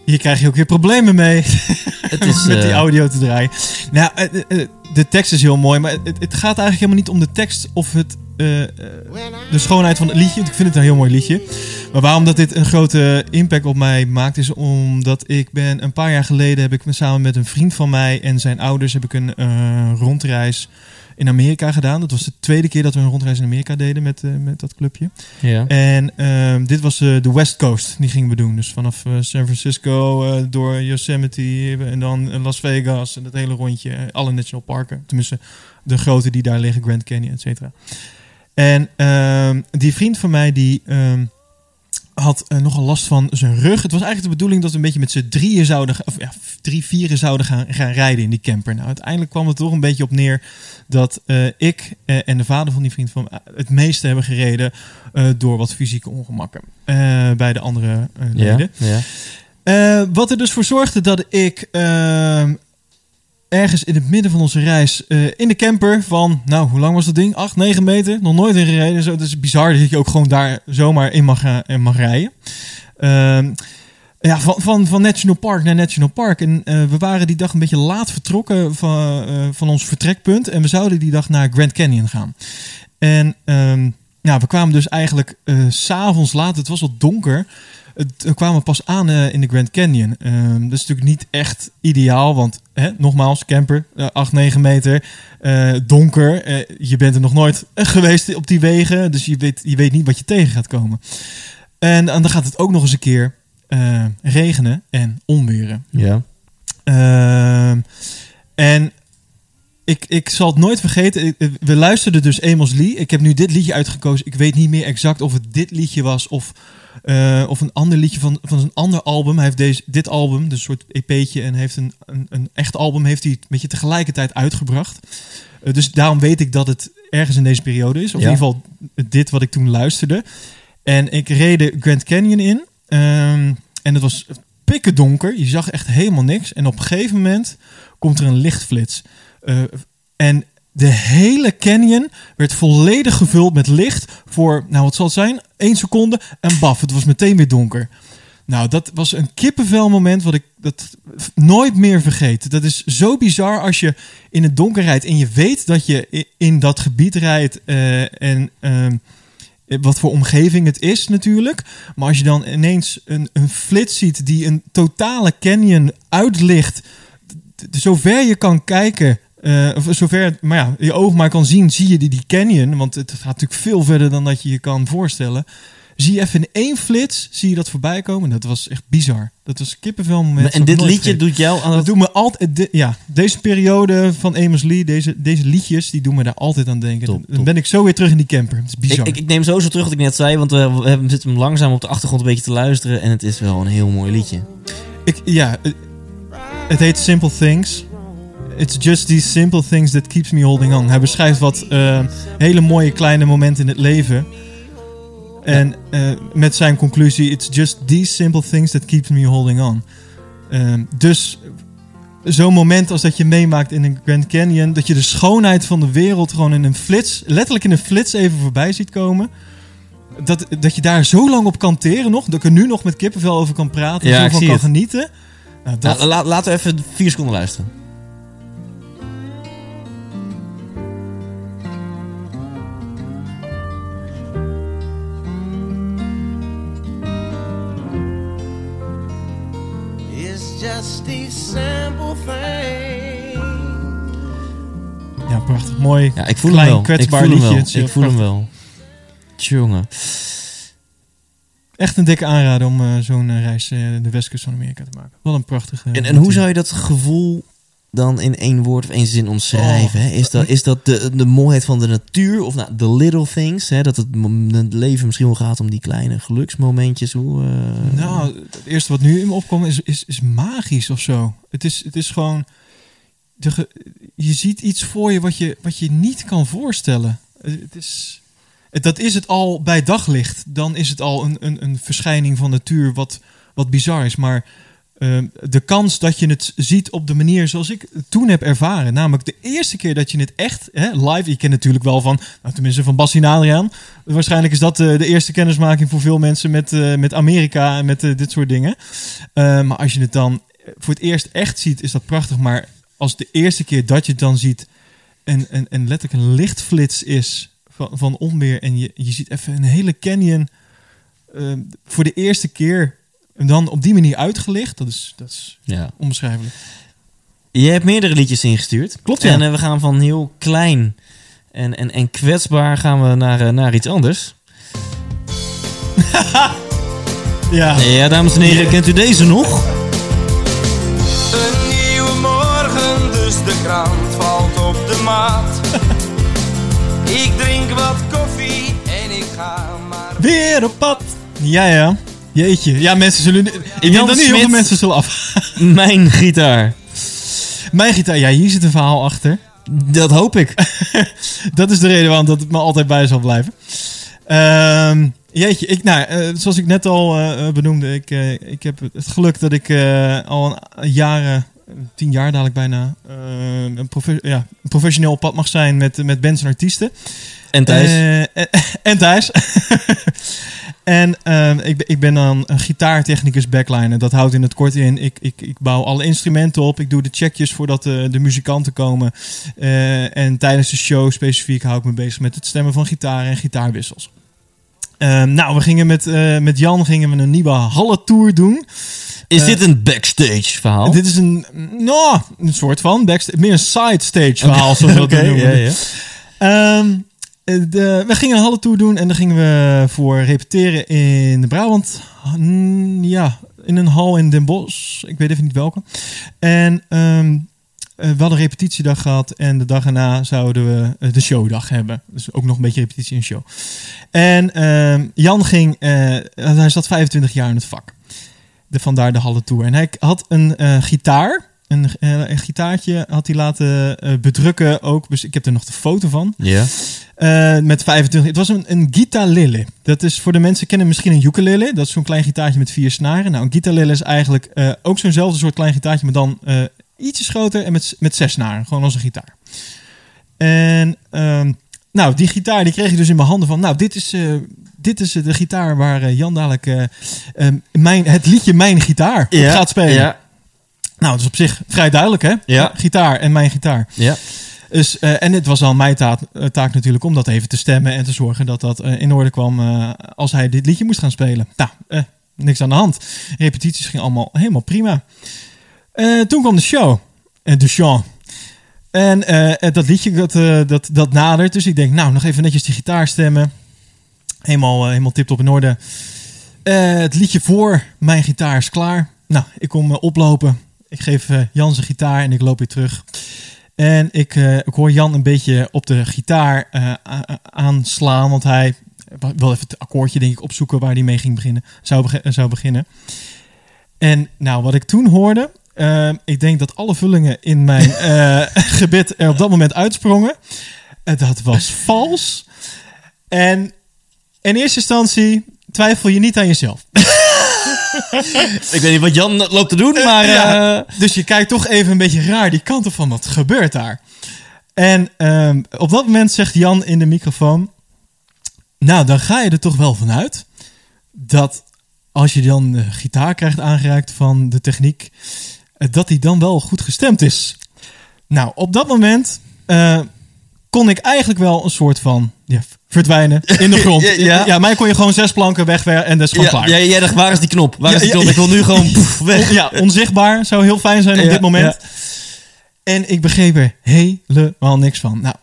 Hier krijg je ook weer problemen mee. [LAUGHS] Het is. met die eh, audio te draaien. Nou, eh, eh, de tekst is heel mooi, maar het, het gaat eigenlijk helemaal niet om de tekst of het, de schoonheid van het liedje. Ik vind het een heel mooi liedje. Maar waarom dat dit een grote impact op mij maakt, is omdat ik ben een paar jaar geleden heb ik me samen met een vriend van mij en zijn ouders heb ik een eh, rondreis in Amerika gedaan. Dat was de tweede keer dat we een rondreis in Amerika deden met, eh, met dat clubje. ja. En ehm, dit was eh, de West Coast, die gingen we doen. Dus vanaf eh, San Francisco door Yosemite en dan Las Vegas en dat hele rondje. alle national parken, tenminste de grote die daar liggen, Grand Canyon, et cetera. En ehm, die vriend van mij die ehm, had eh, nogal last van zijn rug. Het was eigenlijk de bedoeling dat we een beetje met z'n drieën zouden, of ja, drie, vieren zouden gaan, gaan rijden in die camper. Nou, uiteindelijk kwam het toch een beetje op neer dat eh, ik eh, en de vader van die vriend van het meeste hebben gereden door wat fysieke ongemakken bij de andere ja. leden. ja. Eh, wat er dus voor zorgde dat ik ehm, ergens in het midden van onze reis eh, in de camper van, nou, hoe lang was dat ding? 8, 9 meter? Nog nooit in gereden. Zo, het is bizar dat je ook gewoon daar zomaar in mag, en mag rijden. Ehm, ja, van, van, van National Park naar National Park. En eh, we waren die dag een beetje laat vertrokken van, eh, van ons vertrekpunt. En we zouden die dag naar Grand Canyon gaan. En ehm, ja, we kwamen dus eigenlijk eh, s s'avonds laat. Het was wat donker. Het, we kwamen pas aan eh, in de Grand Canyon. Ehm, dat is natuurlijk niet echt ideaal, want hè, nogmaals, camper, eh 8, 9 meter, eh, donker. eh, je bent er nog nooit eh, geweest op die wegen, dus je weet, je weet niet wat je tegen gaat komen. En, en dan gaat het ook nog eens een keer eh, regenen en onweren. ja. Ehm, en ik, ik zal het nooit vergeten. We luisterden dus Amos Lee. Ik heb nu dit liedje uitgekozen. Ik weet niet meer exact of het dit liedje was of, eh, of een ander liedje van, van een ander album. Hij heeft deze, dit album, dus een soort EP'tje, en heeft een, een, een echt album heeft hij een beetje tegelijkertijd uitgebracht. Eh, dus daarom weet ik dat het ergens in deze periode is. Of Ja. in ieder geval dit wat ik toen luisterde. En ik reed de Grand Canyon in. Ehm, en het was pikken donker. Je zag echt helemaal niks. En op een gegeven moment komt er een lichtflits. Eh, en de hele canyon werd volledig gevuld met licht voor, nou wat zal het zijn? 1 seconde en baf, het was meteen weer donker. Nou, dat was een kippenvel moment wat ik dat nooit meer vergeet. Dat is zo bizar als je in het donker rijdt en je weet dat je in dat gebied rijdt eh, en ehm, wat voor omgeving het is natuurlijk. Maar als je dan ineens een, een flits ziet die een totale canyon uitlicht, zover je kan kijken, eh, of zover maar ja, je oog maar kan zien, zie je die, die canyon, want het gaat natuurlijk veel verder dan dat je je kan voorstellen. Zie je even in één flits, zie je dat voorbij komen. Dat was echt bizar. Dat was kippenvel moment. En dit liedje doet jou aan Dat het... doet me altijd. de- ja, deze periode van Amos Lee, deze, deze liedjes, die doen me daar altijd aan denken. Top, Dan ben ik zo weer terug in die camper. Het is bizar. Ik, ik, ik neem sowieso terug wat ik net zei, want we, we hebben- zitten hem langzaam op de achtergrond een beetje te luisteren. En het is wel een heel mooi liedje. Ik, ja, eh, het heet Simple Things. It's just these simple things that keeps me holding on. Hij beschrijft wat eh, hele mooie kleine momenten in het leven. En eh, met zijn conclusie, it's just these simple things that keeps me holding on. Ehm, dus zo'n moment als dat je meemaakt in een Grand Canyon, dat je de schoonheid van de wereld gewoon in een flits, letterlijk in een flits even voorbij ziet komen. Dat, dat je daar zo lang op kan teren nog, dat ik er nu nog met kippenvel over kan praten en Ja, zo van kan het. genieten. Nou, dat, Nou, la- laten we even vier seconden luisteren. Just these simple things. ja, prachtig. Mooi. Ja, ik voel Klein, hem wel. Ik kwetsbaar voel hem wel. Ik voel hem wel. Tjonge. Echt een dikke aanrader om eh, zo'n eh, reis eh, de westkust van Amerika te maken. Wat een prachtig. En, en hoe zou je dat gevoel dan in één woord of één zin omschrijven? Oh. hè? Is dat, is dat de, de mooiheid van de natuur of nou, de little things? Hè? Dat het, het leven misschien wel gaat om die kleine geluksmomentjes. Hoe, eh, Nou, het eerste wat nu in me opkomt is, is, is magisch of zo. Het is, het is gewoon... de, je ziet iets voor je wat je, wat je niet kan voorstellen. Eh, Het is, het- dat is het al bij daglicht. Dan is het al een, een, een verschijning van natuur wat, wat bizar is. Maar eh, de kans dat je het ziet op de manier zoals ik toen heb ervaren. Namelijk de eerste keer dat je het echt hè, live... Je kent natuurlijk wel van, nou, tenminste van en Adriaan. Waarschijnlijk is dat eh, de eerste kennismaking voor veel mensen met, eh, met Amerika en met eh, dit soort dingen. Eh, maar als je het dan voor het eerst echt ziet, is dat prachtig. Maar als de eerste keer dat je het dan ziet en, en, en letterlijk een lichtflits is van, van onweer en je, je ziet even een hele canyon eh, voor de eerste keer en dan op die manier uitgelicht, dat is, dat is Ja. onbeschrijfelijk. Je hebt meerdere liedjes ingestuurd. Klopt, ja. En eh, we gaan van heel klein en, en, en kwetsbaar gaan we naar, eh, naar iets anders. [LAUGHS] Ja, Ja, dames en heren, kent u deze nog? Een nieuwe morgen, dus de krant valt op de maat. [LAUGHS] ik drink wat koffie en ik ga maar. weer op pad. Ja, ja. Jeetje. Ja, mensen zullen... Ik denk dat niet heel veel mensen zullen af. [LAUGHS] Mijn gitaar. Mijn gitaar, ja, hier zit een verhaal achter. Dat hoop ik. [LAUGHS] Dat is de reden waarom dat het me altijd bij zal blijven. Ehm, jeetje, ik, nou, eh, zoals ik net al eh, eh, benoemde, ik, ik heb het geluk dat ik al een jaren, tien jaar dadelijk bijna, een, profe- ja, een professioneel op pad mag zijn met, met bands en artiesten. En? Eh, en, [LAUGHS] en Thijs. En ehm, ik, ben- ik ben dan een gitaartechnicus backliner. Dat houdt in het kort in. Ik, ik, ik bouw alle instrumenten op. Ik doe de checkjes voordat de, de muzikanten komen. Eh, en tijdens de show specifiek hou ik me bezig met het stemmen van gitaar en gitaarwissels. Ehm, nou, we gingen met, eh, met Jan gingen we een nieuwe Halle-tour doen. Is eh, dit een backstage verhaal? Dit is een, nou, een soort van backstage, meer een side stage verhaal, zoals we dat [LAUGHS] noemen. Ehm, eh, de, we gingen een Halle tour doen en dan gingen we voor repeteren in de Brabant. Ja, in een hal in Den Bosch. Ik weet even niet welke. En ehm, eh, we hadden een repetitiedag gehad en de dag erna zouden we eh, de showdag hebben. Dus ook nog een beetje repetitie en show. En ehm, Jan ging, eh, hij zat 25 jaar in het vak. De, vandaar de Halle Tour. En hij had een eh, gitaar. Een, eh, een gitaartje had hij laten eh, bedrukken ook. Dus ik heb er nog de foto van. Ja. Eh, met 25. Het was een, een guitarlille. Dat is voor de mensen kennen misschien een ukulele. Dat is zo'n klein gitaartje met vier snaren. Nou, een guitarlille is eigenlijk ook zo'nzelfde soort klein gitaartje, maar dan eh, ietsjes groter en met, met zes snaren. Gewoon als een gitaar. En ehm, nou, die gitaar die kreeg ik dus in mijn handen van. Nou, dit is, dit is de gitaar waar Jan dadelijk mijn, het liedje Mijn Gitaar op Ja, gaat spelen. Ja. Nou, dat is op zich vrij duidelijk, hè? Ja. Gitaar en mijn gitaar. Ja. Dus, eh, en het was al mijn taak, eh, taak natuurlijk om dat even te stemmen en te zorgen dat dat eh, in orde kwam als hij dit liedje moest gaan spelen. Nou, niks aan de hand. Repetities gingen allemaal helemaal prima. Toen kwam de show. De show. En dat liedje dat, dat, dat nadert. Dus ik denk, nou, nog even netjes die gitaar stemmen. Helemaal, helemaal tip op in orde. Het liedje voor mijn gitaar is klaar. Nou, ik kom oplopen. Ik geef eh, Jan zijn gitaar en ik loop weer terug. En ik, eh, ik hoor Jan een beetje op de gitaar eh, aanslaan. Want hij wil even het akkoordje denk ik opzoeken waar hij mee ging beginnen. Zou, zou beginnen. En nou, wat ik toen hoorde... ik denk dat alle vullingen in mijn [LAUGHS] eh, gebit er op dat moment uitsprongen. Dat was vals. En in eerste instantie twijfel je niet aan jezelf. [LAUGHS] Ik weet niet wat Jan loopt te doen, maar... Ja. eh, Dus je kijkt toch even een beetje raar die kant op van wat gebeurt daar. En ehm, op dat moment zegt Jan in de microfoon: Nou, dan ga je er toch wel vanuit dat als je dan de gitaar krijgt aangereikt van de techniek, eh, dat die dan wel goed gestemd is. Nou, op dat moment eh, kon ik eigenlijk wel een soort van ja, verdwijnen in de [LAUGHS] grond. Ja, ja, ja. mij kon je gewoon zes planken wegwer en dat is gewoon ja, klaar. jij, jij dacht, waar is die knop? Waar is Ja, die ja, knop? Ik wil nu gewoon [LAUGHS] weg. Ja, onzichtbaar zou heel fijn zijn op Ja, dit moment. ja. En ik begreep er helemaal niks van. Nou,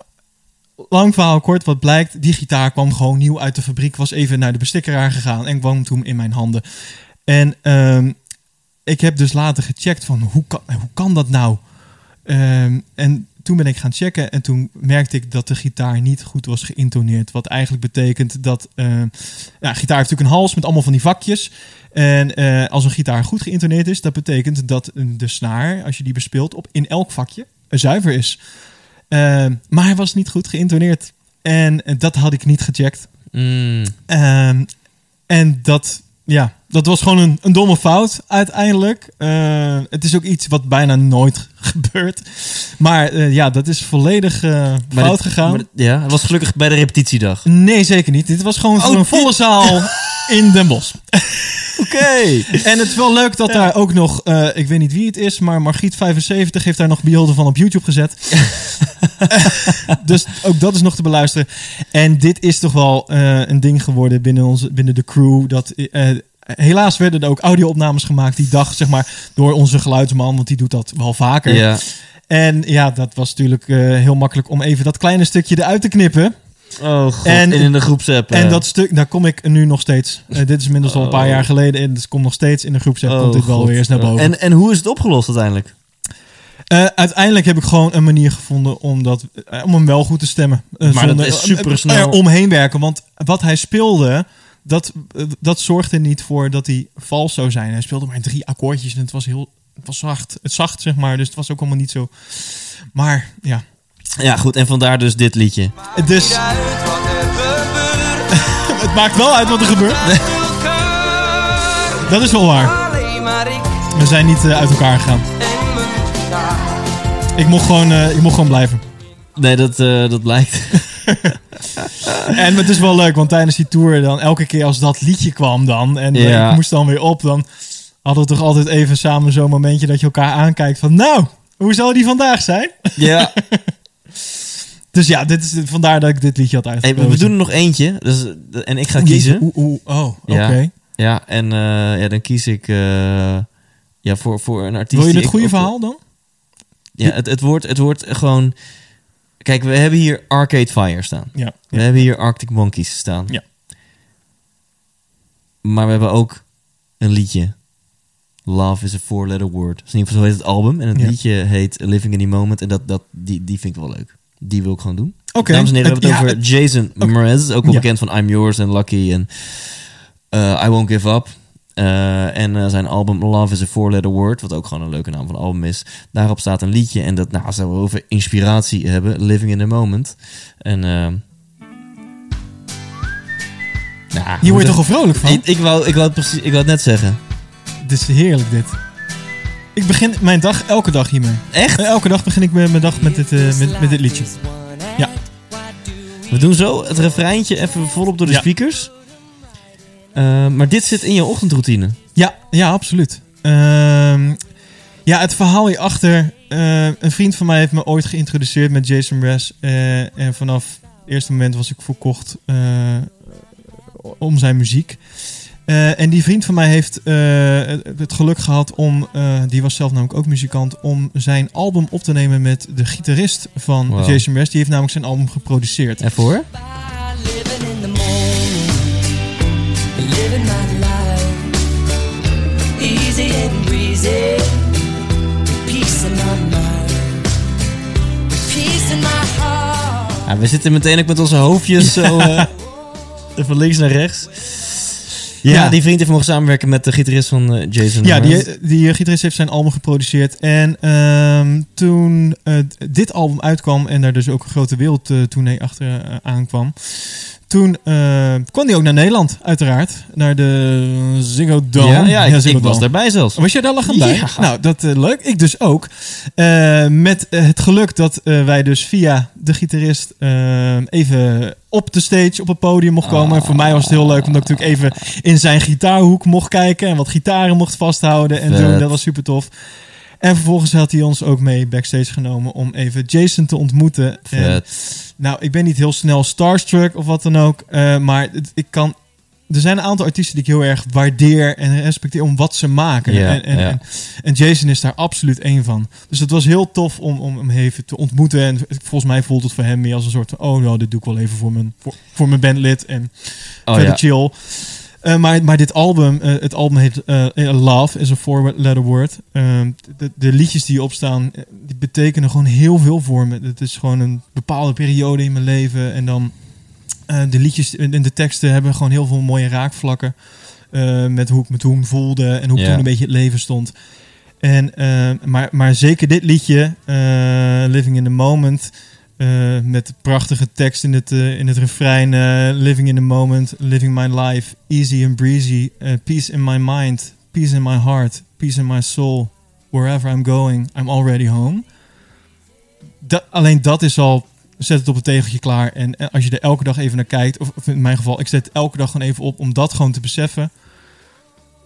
lang verhaal kort, wat blijkt, die gitaar kwam gewoon nieuw uit de fabriek, was even naar de bestikkeraar gegaan en kwam toen in mijn handen. En ehm, ik heb dus later gecheckt van hoe kan, hoe kan dat nou? Ehm, en toen ben ik gaan checken en toen merkte ik dat de gitaar niet goed was geïntoneerd. Wat eigenlijk betekent dat... eh, ja, gitaar heeft natuurlijk een hals met allemaal van die vakjes. En eh, als een gitaar goed geïntoneerd is, dat betekent dat de snaar, als je die bespeelt, op in elk vakje zuiver is. Eh, maar hij was niet goed geïntoneerd. En eh, dat had ik niet gecheckt. Mm. Ehm, en dat, ja, dat was gewoon een, een domme fout uiteindelijk. Eh, het is ook iets wat bijna nooit [LAUGHS] gebeurt. Maar eh, ja, dat is volledig eh, fout dit- gegaan. dit- ja, het was gelukkig bij de repetitiedag. Nee, zeker niet. Dit was gewoon voor Oh, een volle dit- zaal [LAUGHS] in Den Bosch. Oké. [LAUGHS] En het is wel leuk dat daar ook nog, ik weet niet wie het is, maar Margriet75 heeft daar nog beelden van op YouTube gezet. dus ook dat is nog te beluisteren. En dit is toch wel een ding geworden binnen, onze, binnen de crew. Dat, helaas werden er ook audio-opnames gemaakt die dag, zeg maar, door onze geluidsman, want die doet dat wel vaker. Ja. En ja, dat was natuurlijk eh, heel makkelijk om even dat kleine stukje eruit te knippen. Oh god, En- in de groepsapp. En eh. dat stuk, daar kom ik nu nog steeds. Eh, dit is inmiddels al een paar Oh. jaar geleden. En het komt nog steeds in de groepsapp. Oh, komt dit wel weer eens naar boven. En, en hoe is het opgelost uiteindelijk? Uiteindelijk heb ik gewoon een manier gevonden om, dat, om hem wel goed te stemmen. Eh, Maar dat is supersnel. Er omheen werken. Want wat hij speelde, dat, eh, dat zorgde niet voor dat hij vals zou zijn. Hij speelde maar drie akkoordjes en het was heel het was zacht. Het zacht, zeg maar. Dus het was ook allemaal niet zo... Maar ja. Ja, goed. En vandaar dus dit liedje. Dus er [LAUGHS] het maakt wel uit wat er gebeurt. Dat is wel waar. We zijn niet eh, uit elkaar gegaan. Ik mocht gewoon, eh, ik mocht gewoon blijven. Nee, dat, eh, dat blijkt. [LAUGHS] [LAUGHS] En het is wel leuk, want tijdens die tour dan elke keer als dat liedje kwam dan en Ja. ik moest dan weer op, dan hadden we toch altijd even samen zo'n momentje dat je elkaar aankijkt van nou, hoe zou die vandaag zijn? ja. [LAUGHS] Dus ja, dit is, vandaar dat ik dit liedje had Hey, uitgekozen. we, we doen er nog eentje. Dus, en ik ga kiezen. jeetje, oeh, oeh, oh, oké. Ja. Ja, en eh, ja, dan kies ik eh, ja, voor, voor een artiest. Wil je het goede verhaal dan? Ja, het, het, wordt, het wordt gewoon... Kijk, we hebben hier Arcade Fire staan. Ja. We hebben hier Arctic Monkeys staan. Ja. Maar we hebben ook een liedje. Love is a four-letter word. Dus in ieder geval zo heet het album. En het Ja. liedje heet Living in the Moment. En dat, dat, die, die vind ik wel leuk. Die wil ik gewoon doen. Oké. Dames en heren, we hebben het Ja, over Jason Mraz. Ook wel bekend van I'm Yours en Lucky en eh, I Won't Give Up. Eh, en eh, zijn album Love is a Four-Letter Word, wat ook gewoon een leuke naam van het album is. Daarop staat een liedje en dat, nou, als we over inspiratie hebben, Living in the Moment. En, eh nou, Hier word je toch al vrolijk van? ik, ik, wou, ik, wou het precies, ik wou het net zeggen. Dit is heerlijk dit. Ik begin mijn dag elke dag hiermee. Echt? Elke dag begin ik mijn dag met dit, met, met dit liedje. Ja. We doen zo het refreintje even volop door de Ja. speakers. Eh, maar dit zit in je ochtendroutine. Ja, ja, absoluut. Ehm, ja, het verhaal hierachter. eh een vriend van mij heeft me ooit geïntroduceerd met Jason Mraz. eh, en vanaf het eerste moment was ik verkocht om zijn muziek. En die vriend van mij heeft het- geluk gehad om, die was zelf namelijk ook muzikant, om zijn album op te nemen met de gitarist van Wow. Jason Mraz. Die heeft namelijk zijn album geproduceerd. Even hoor. Ja, we zitten meteen ook met onze hoofdjes zo [LAUGHS] eh, van links naar rechts. Ja, Ja. die vriend heeft mogen samenwerken met de gitarist van eh, Jason. Ja, die, die eh, gitarist heeft zijn album geproduceerd. En ehm, toen dit album uitkwam en daar dus ook een grote wereldtournee achter aankwam... Toen eh, kwam hij ook naar Nederland, uiteraard. Naar de Ziggo Dome. ja, ja, ik, was daarbij zelfs. Was jij daar lachend bij? Ja. Nou, dat eh, leuk. Ik dus ook. Eh, met het geluk dat wij dus via de gitarist even op de stage, op het podium mocht komen. En voor mij was het heel leuk, omdat ik natuurlijk even in zijn gitaarhoek mocht kijken. En wat gitaren mocht vasthouden en Vet. doen. Dat was super tof. En vervolgens had hij ons ook mee backstage genomen om even Jason te ontmoeten. En, nou, ik ben niet heel snel starstruck of wat dan ook. eh, maar het- ik kan. Er zijn een aantal artiesten die ik heel erg waardeer en respecteer om wat ze maken. Ja, en, en, ja. en, en Jason is daar absoluut één van. Dus het was heel tof om, om hem even te ontmoeten. En volgens mij voelt het voor hem meer als een soort van... Oh, nou, dit doe ik wel even voor mijn, voor, voor mijn bandlid. En Oh, verder ja. chill. Eh, maar, maar dit album, eh, het album heet eh, Love, is een four-letter word. Ehm, de, de liedjes die hierop staan, eh, die betekenen gewoon heel veel voor me. Het is gewoon een bepaalde periode in mijn leven. En dan de liedjes en de teksten hebben gewoon heel veel mooie raakvlakken. met hoe ik me toen voelde en hoe ik toen een beetje het leven stond. En, maar, maar zeker dit liedje, Living in the Moment, eh, met prachtige tekst in het, eh, in het refrein, eh, Living in the Moment, Living my life, easy and breezy, peace in my mind, peace in my heart, peace in my soul, wherever I'm going, I'm already home. Alleen dat is al, zet het op het tegeltje klaar. En als je er elke dag even naar kijkt, of, in mijn geval, ik zet elke dag gewoon even op om dat gewoon te beseffen.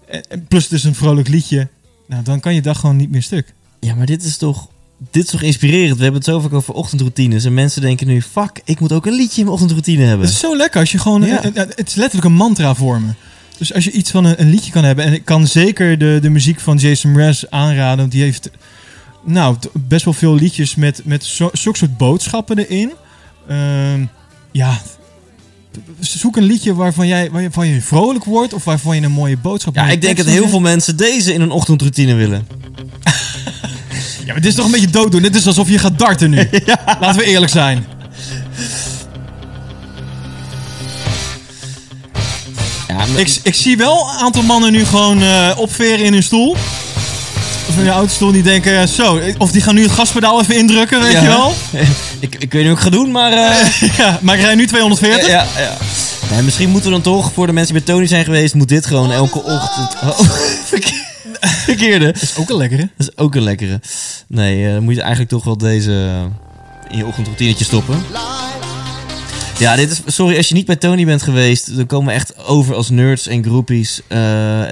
En, en plus het is een vrolijk liedje. Nou, dan kan je dag gewoon niet meer stuk. Ja, maar dit is toch... Dit is toch inspirerend? We hebben het zo vaak over ochtendroutines. En mensen denken nu, fuck, ik moet ook een liedje in mijn ochtendroutine hebben. Het is zo lekker als je gewoon... Ja. het is letterlijk een mantra voor me. Dus als je iets van een, een liedje kan hebben... En ik kan zeker de, de muziek van Jason Mraz aanraden. Want die heeft nou, best wel veel liedjes met, met zo, zulke soort boodschappen erin. Ehm, ja, zoek een liedje waarvan, jij, waarvan je vrolijk wordt... of waarvan je een mooie boodschap Ja, ik denk dat heel veel mensen deze in een ochtendroutine willen. [LAUGHS] Ja, maar dit is toch een beetje dooddoen. Dit is alsof je gaat darten nu. [LAUGHS] Laten we eerlijk zijn. Ja, maar- Ik, ik zie wel een aantal mannen nu gewoon eh, opveren in hun stoel. Of in de autostoel die denken, zo, of die gaan nu het gaspedaal even indrukken, weet Ja. je wel. [LAUGHS] ik, ik weet niet wat ik ga doen, maar... eh, [LAUGHS] Ja, maar ik rij nu 240. ja, ja. Nee, misschien moeten we dan toch, voor de mensen die bij Tony zijn geweest, moet dit gewoon elke ochtend... Oh, verke- [LAUGHS] verkeerde. Dat is ook een lekkere. Dat is ook een lekkere. Nee, eh, dan moet je eigenlijk toch wel deze eh, in je ochtendroutinetje stoppen. Ja, dit is, sorry, als je niet bij Tony bent geweest, dan komen we echt over als nerds en groepies. eh,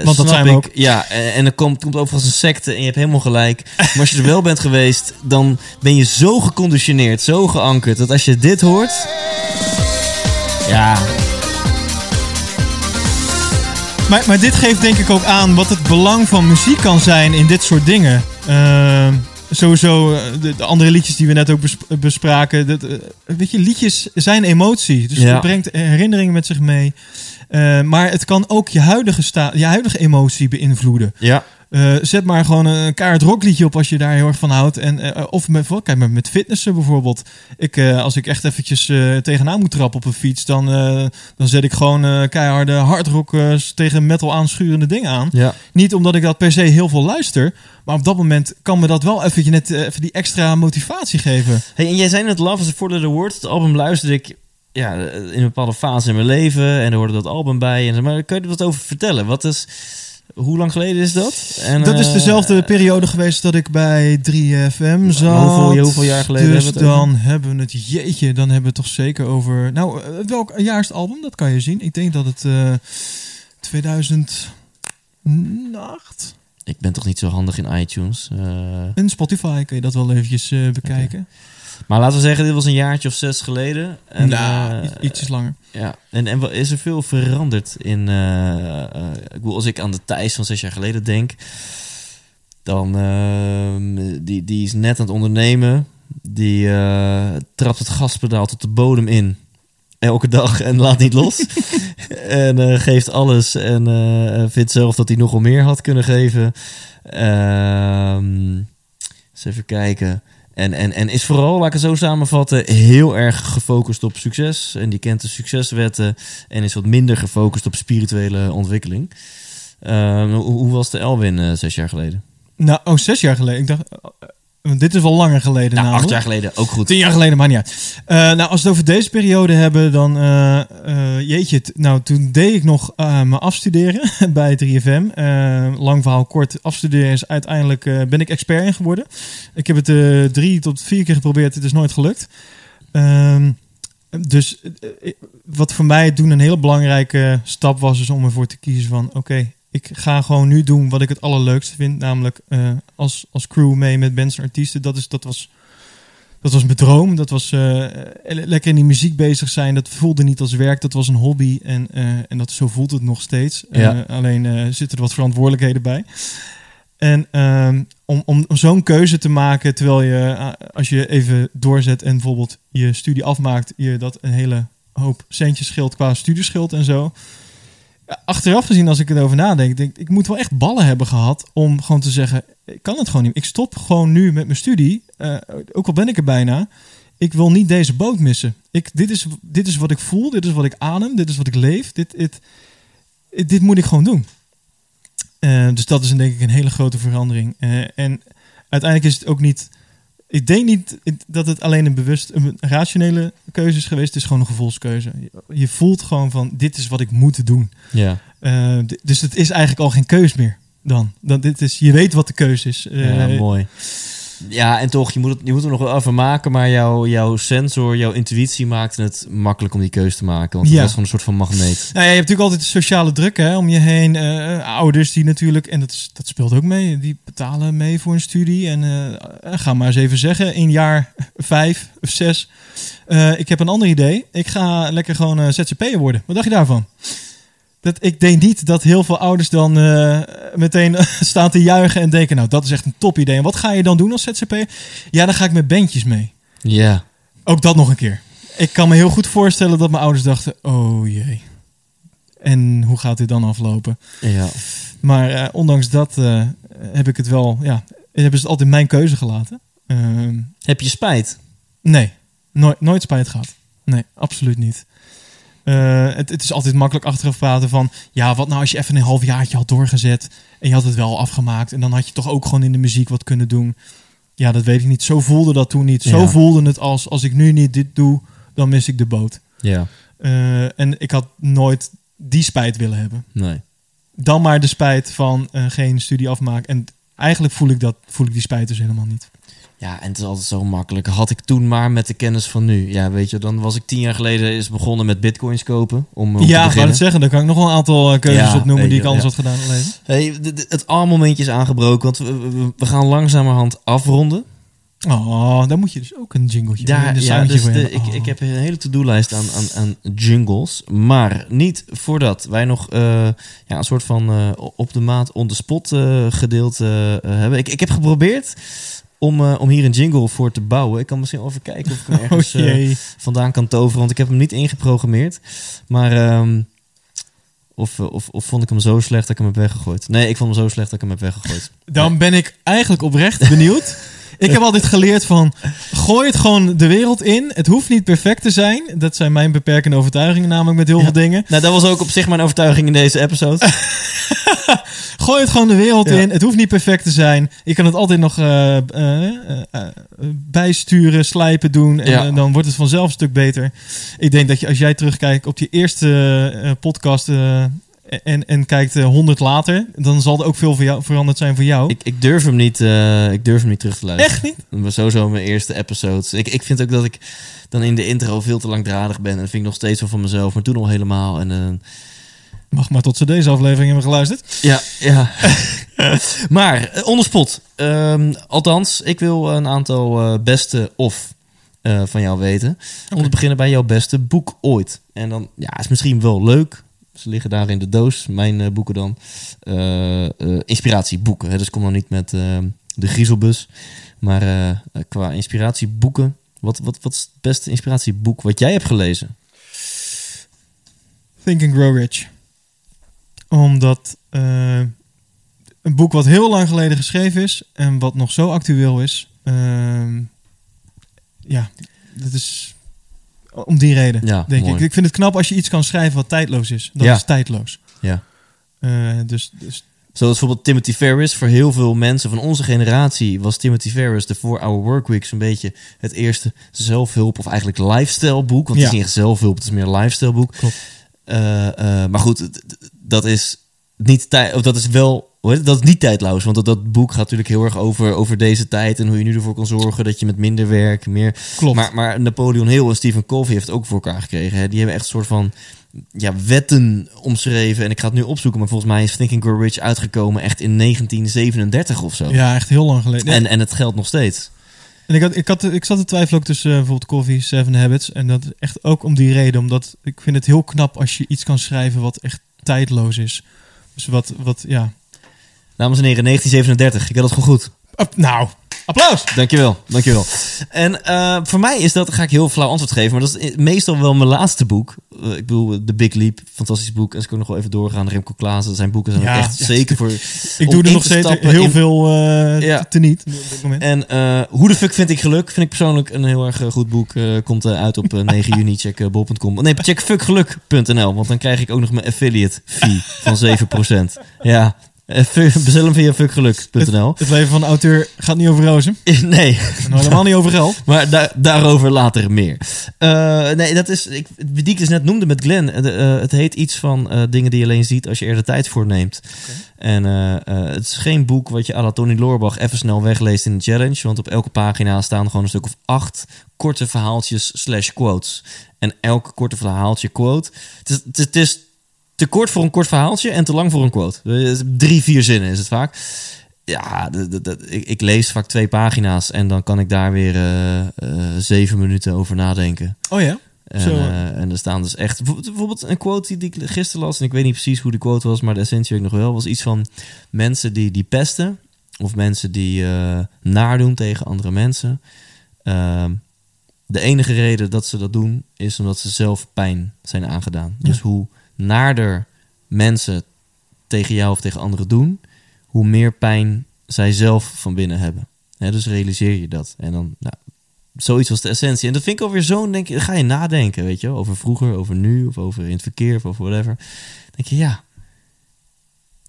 dat snap zijn we ik. ook. Ja, en, en dan komt, komt over als een secte en je hebt helemaal gelijk. Maar als je er wel bent geweest, dan ben je zo geconditioneerd, zo geankerd, dat als je dit hoort... Ja, Maar, maar dit geeft denk ik ook aan wat het belang van muziek kan zijn in dit soort dingen. Ehm, sowieso eh, de, de andere liedjes die we net ook besp- bespraken. Dat, eh, weet je, liedjes zijn emotie. Dus Ja. het brengt herinneringen met zich mee. Eh, maar het kan ook je huidige, sta je huidige emotie beïnvloeden. ja. Eh, zet maar gewoon een kaart rockliedje op als je daar heel erg van houdt. En, eh, of met, kijk maar met fitnessen bijvoorbeeld. Ik, eh, als ik echt eventjes tegenaan moet trappen op een fiets, dan, dan zet ik gewoon keiharde hardrock tegen metal aanschurende dingen aan. ja. Niet omdat ik dat per se heel veel luister, maar op dat moment kan me dat wel eventjes net even die extra motivatie geven. Hey, en jij zei net Love is Four Letter Word. Het album luisterde ik ja, in een bepaalde fase in mijn leven. En er hoorde dat album bij. En, maar kun je er wat over vertellen? Wat is, hoe lang geleden is dat? En, Dat is eh, dezelfde periode geweest dat ik bij 3FM zat. hoeveel- hoeveel jaar geleden Dus hebben we het dan hebben we het, jeetje, dan hebben we het toch zeker over... Nou, eh, welk jaar is het album? Dat kan je zien. Ik denk dat het eh 2008... Ik ben toch niet zo handig in iTunes. eh. En Spotify kun je dat wel eventjes eh, bekijken. Maar laten we zeggen, dit was een jaartje of zes geleden. En, nou, eh, iets- ietsjes langer. Ja, en, en wat- is er veel veranderd in... eh, eh, ik bedoel, als ik aan de Thijs van zes jaar geleden denk... Dan, die, die is net aan het ondernemen. Die trapt het gaspedaal tot de bodem in. Elke dag en laat niet los. [LAUGHS] en geeft alles. En vindt zelf dat hij nogal meer had kunnen geven. Ehm, eens even kijken. En, en, en is vooral, laat ik het zo samenvatten, heel erg gefocust op succes. En die kent de succeswetten. En is wat minder gefocust op spirituele ontwikkeling. Ehm, hoe, was de Elwin eh, zes jaar geleden? Nou, oh, zes jaar geleden. Ik dacht, dit is wel langer geleden Nou, namelijk. acht jaar geleden, ook goed. Tien jaar geleden, maar niet uit. Eh, nou, als we het over deze periode hebben, dan... eh, eh, jeetje, nou, toen deed ik nog mijn afstuderen [LAUGHS] bij 3FM. Eh, lang verhaal kort, afstuderen is uiteindelijk... ben ik expert in geworden. Ik heb het drie tot vier keer geprobeerd, het is nooit gelukt. Ehm, dus wat voor mij toen een hele belangrijke stap was... is om ervoor te kiezen van... oké, ik ga gewoon nu doen wat ik het allerleukste vind. Namelijk eh, als, als crew mee met bands en artiesten. Dat, is, dat was dat was mijn droom. Dat was eh, le- lekker in die muziek bezig zijn. Dat voelde niet als werk. Dat was een hobby. En, eh, en dat, zo voelt het nog steeds. Ja. Alleen zitten er wat verantwoordelijkheden bij. En ehm, om, om zo'n keuze te maken, terwijl je, als je even doorzet en bijvoorbeeld je studie afmaakt, je dat een hele hoop centjes scheelt qua studieschuld en zo. Achteraf gezien, als ik erover nadenk, denk ik, ik moet wel echt ballen hebben gehad om gewoon te zeggen, ik kan het gewoon niet. Ik stop gewoon nu met mijn studie, eh, ook al ben ik er bijna. Ik wil niet deze boot missen. Ik, dit, is, dit is wat ik voel, dit is wat ik adem, dit is wat ik leef. Dit, dit, dit moet ik gewoon doen. Eh, dus dat is denk ik een hele grote verandering. Eh, en uiteindelijk is het ook niet. Ik denk niet dat het alleen een bewust, een rationele keuze is geweest. Het is gewoon een gevoelskeuze. Je- voelt gewoon van: dit is wat ik moet doen. Ja. Eh, dus het is eigenlijk al geen keus meer dan. dan dit is, je weet wat de keus is. Eh, Ja, mooi. Ja, en toch, je moet, het, je moet er nog wel even maken, maar jouw, jouw sensor, jouw intuïtie maakte het makkelijk om die keuze te maken. Want het Ja. was gewoon een soort van magneet. Nou ja, je hebt natuurlijk altijd de sociale druk hè, om je heen. Eh, ouders die natuurlijk, en dat, is, dat speelt ook mee, die betalen mee voor een studie. En eh, ga maar eens even zeggen, in jaar vijf of zes, eh, ik heb een ander idee. Ik ga lekker gewoon eh ZZP'er worden. Wat dacht je daarvan? Dat, ik denk niet dat heel veel ouders dan eh, meteen [LAUGHS] staan te juichen en denken, nou dat is echt een top idee. En wat ga je dan doen als ZZP'er? Ja, dan ga ik met bandjes mee. Ja. Ook dat nog een keer. Ik kan me heel goed voorstellen dat mijn ouders dachten: oh jee. En hoe gaat dit dan aflopen? Ja. Maar eh, ondanks dat eh, heb ik het wel, ja, hebben ze het altijd mijn keuze gelaten. Ehm, Heb je spijt? nee, nooit, nooit spijt gehad. Nee, absoluut niet. Eh, het, het is altijd makkelijk achteraf praten van... ja, wat nou als je even een halfjaartje had doorgezet... en je had het wel afgemaakt... en dan had je toch ook gewoon in de muziek wat kunnen doen. Ja, dat weet ik niet. Zo voelde dat toen niet. Zo Ja. voelde het als... als ik nu niet dit doe, dan mis ik de boot. Ja. Eh, en ik had nooit die spijt willen hebben. Nee. Dan maar de spijt van eh, geen studie afmaken. En eigenlijk voel ik, dat, voel ik die spijt dus helemaal niet. Ja, en het is altijd zo makkelijk. Had ik toen maar met de kennis van nu. Ja, weet je, dan was ik tien jaar geleden is begonnen met bitcoins kopen. Om, om te ja, ik wou beginnen. het zeggen. Dan kan ik nog wel een aantal eh, keuzes Ja, opnoemen die ik anders ja. had gedaan leven. Hey, het A-momentje is aangebroken, want we, we, gaan langzamerhand afronden. Oh, daar moet je dus ook een jingletje Daar, een ja, dus de, hebben. ik, Oh. ik heb een hele to-do-lijst aan, aan, aan jingles. Maar niet voordat wij nog eh, ja, een soort van eh, op de maat on the spot eh, gedeelte hebben. Ik, ik heb geprobeerd om, eh, om hier een jingle voor te bouwen. Ik kan misschien even kijken of ik hem [LAUGHS] ergens Oh eh, jee. vandaan kan toveren. Want ik heb hem niet ingeprogrammeerd. Maar... ehm, of, eh, of, of vond ik hem zo slecht dat ik hem heb weggegooid? Nee, ik vond hem zo slecht dat ik hem heb weggegooid. Dan ben ik eigenlijk oprecht benieuwd. [LAUGHS] ik heb altijd geleerd van... Gooi het gewoon de wereld in. Het hoeft niet perfect te zijn. Dat zijn mijn beperkende overtuigingen namelijk met heel veel dingen. Nou, dat was ook op zich mijn overtuiging in deze episode. [LAUGHS] Gooi het gewoon de wereld in. Het hoeft niet perfect te zijn. Je kan het altijd nog eh, eh, eh, bijsturen, slijpen doen. En dan wordt het vanzelf een stuk beter. Ik denk dat je, als jij terugkijkt op die eerste podcast... en, en kijkt eh, 100 later, dan zal er ook veel jou, veranderd zijn voor jou. Ik, ik, durf hem niet, ik durf hem niet terug te luisteren. Echt niet? Dat was sowieso mijn eerste episodes. Ik, ik vind ook dat ik dan in de intro veel te langdradig ben. En dat vind ik nog steeds wel van mezelf. Maar toen al helemaal. En, eh, Mag maar tot ze deze aflevering hebben geluisterd. ja, ja. [LAUGHS] maar, eh, onderspot. Ehm, althans, ik wil een aantal eh, beste of eh, van jou weten. Om te beginnen bij jouw beste boek ooit. En dan, ja, is misschien wel leuk. Ze liggen daar in de doos, mijn boeken dan. Inspiratieboeken. Hè? Dus kom dan niet met eh, de griezelbus. Maar qua inspiratieboeken. Wat, wat, wat is het beste inspiratieboek wat jij hebt gelezen? Think and Grow Rich. Omdat eh, een boek wat heel lang geleden geschreven is en wat nog zo actueel is. ehm, ja, dat is om die reden, Ja, denk mooi. ik. Ik vind het knap als je iets kan schrijven wat tijdloos is. Dat Ja. is tijdloos. Ja. Eh, dus, dus Zoals bijvoorbeeld Timothy Ferris. Voor heel veel mensen van onze generatie was Timothy Ferris de 4-Hour Workweek zo'n beetje het eerste zelfhulp of eigenlijk lifestyle boek. Want het Ja. is niet echt zelfhulp, het is meer een lifestyle boek. Klopt. Eh, maar goed, dat is niet tijd, of dat is wel, het? dat is niet tijdloos. Want dat, dat boek gaat natuurlijk heel erg over, over deze tijd en hoe je nu ervoor kan zorgen dat je met minder werk meer. klopt. Maar, maar Napoleon Hill en Stephen Covey heeft het ook voor elkaar gekregen. Hè? Die hebben echt een soort van ja, wetten omschreven. En ik ga het nu opzoeken, maar volgens mij is Think and Grow Rich uitgekomen echt in 1937 of zo. ja, echt heel lang geleden. En, en het geldt nog steeds. En ik, had, ik, had, ik zat te twijfelen ook tussen eh, bijvoorbeeld Coffee, Seven Habits. En dat echt ook om die reden. Omdat ik vind het heel knap als je iets kan schrijven wat echt tijdloos is. Dus wat, wat ja. Dames en heren, 1937. Ik had het gewoon goed. Nou, applaus! Dankjewel, dankjewel. En eh, voor mij is dat, ga ik heel flauw antwoord geven, maar dat is meestal wel mijn laatste boek. Eh, ik bedoel, The Big Leap, fantastisch boek. En ze kunnen nog wel even doorgaan. Remco Klaassen, zijn boeken zijn Ja, echt ja. zeker voor... [LAUGHS] Ik doe er nog te steeds heel in- veel eh Ja. teniet. En eh, Hoe de fuck vind ik geluk? Vind ik persoonlijk een heel erg eh, goed boek. Eh, komt eh, uit op eh, [LAUGHS] 9 juni. Check eh, bol.com. Nee, check fuckgeluk.nl. Want dan krijg ik ook nog mijn affiliate fee van 7%. Ja, Eh, [LAUGHS] Bestel hem via fuckgeluk.nl. Het leven van de auteur gaat niet over rozen. [LAUGHS] Nee, En helemaal niet over geld. maar da- daarover later meer. Eh, nee, dat is, ik, die ik dus net noemde met Glenn, eh, eh, het heet iets van eh, dingen die je alleen ziet als je er de tijd voor neemt. En eh, eh, het is geen boek wat je à la Tony Loorbach even snel wegleest in de challenge, want op elke pagina staan gewoon een stuk of acht korte verhaaltjes slash quotes. En elk korte verhaaltje quote. Het het is, het is te kort voor een kort verhaaltje en te lang voor een quote. Drie, vier zinnen is het vaak. Ja, ik, ik lees vaak twee pagina's en dan kan ik daar weer eh, eh, zeven minuten over nadenken. Oh ja? En, eh, en er staan dus echt... Bijvoorbeeld een quote die ik gisteren las... en ik weet niet precies hoe de quote was... maar de essentie weet ik nog wel... was iets van mensen die, die pesten... of mensen die eh nadoen tegen andere mensen... ehm, de enige reden dat ze dat doen... is omdat ze zelf pijn zijn aangedaan. Dus hoe naarder mensen tegen jou of tegen anderen doen... hoe meer pijn zij zelf van binnen hebben. Dus realiseer je dat. En dan, nou, zoiets was de essentie. En dat vind ik alweer zo'n, denk ga je nadenken, weet je over vroeger, over nu, of over in het verkeer, of whatever. Dan denk je, ja,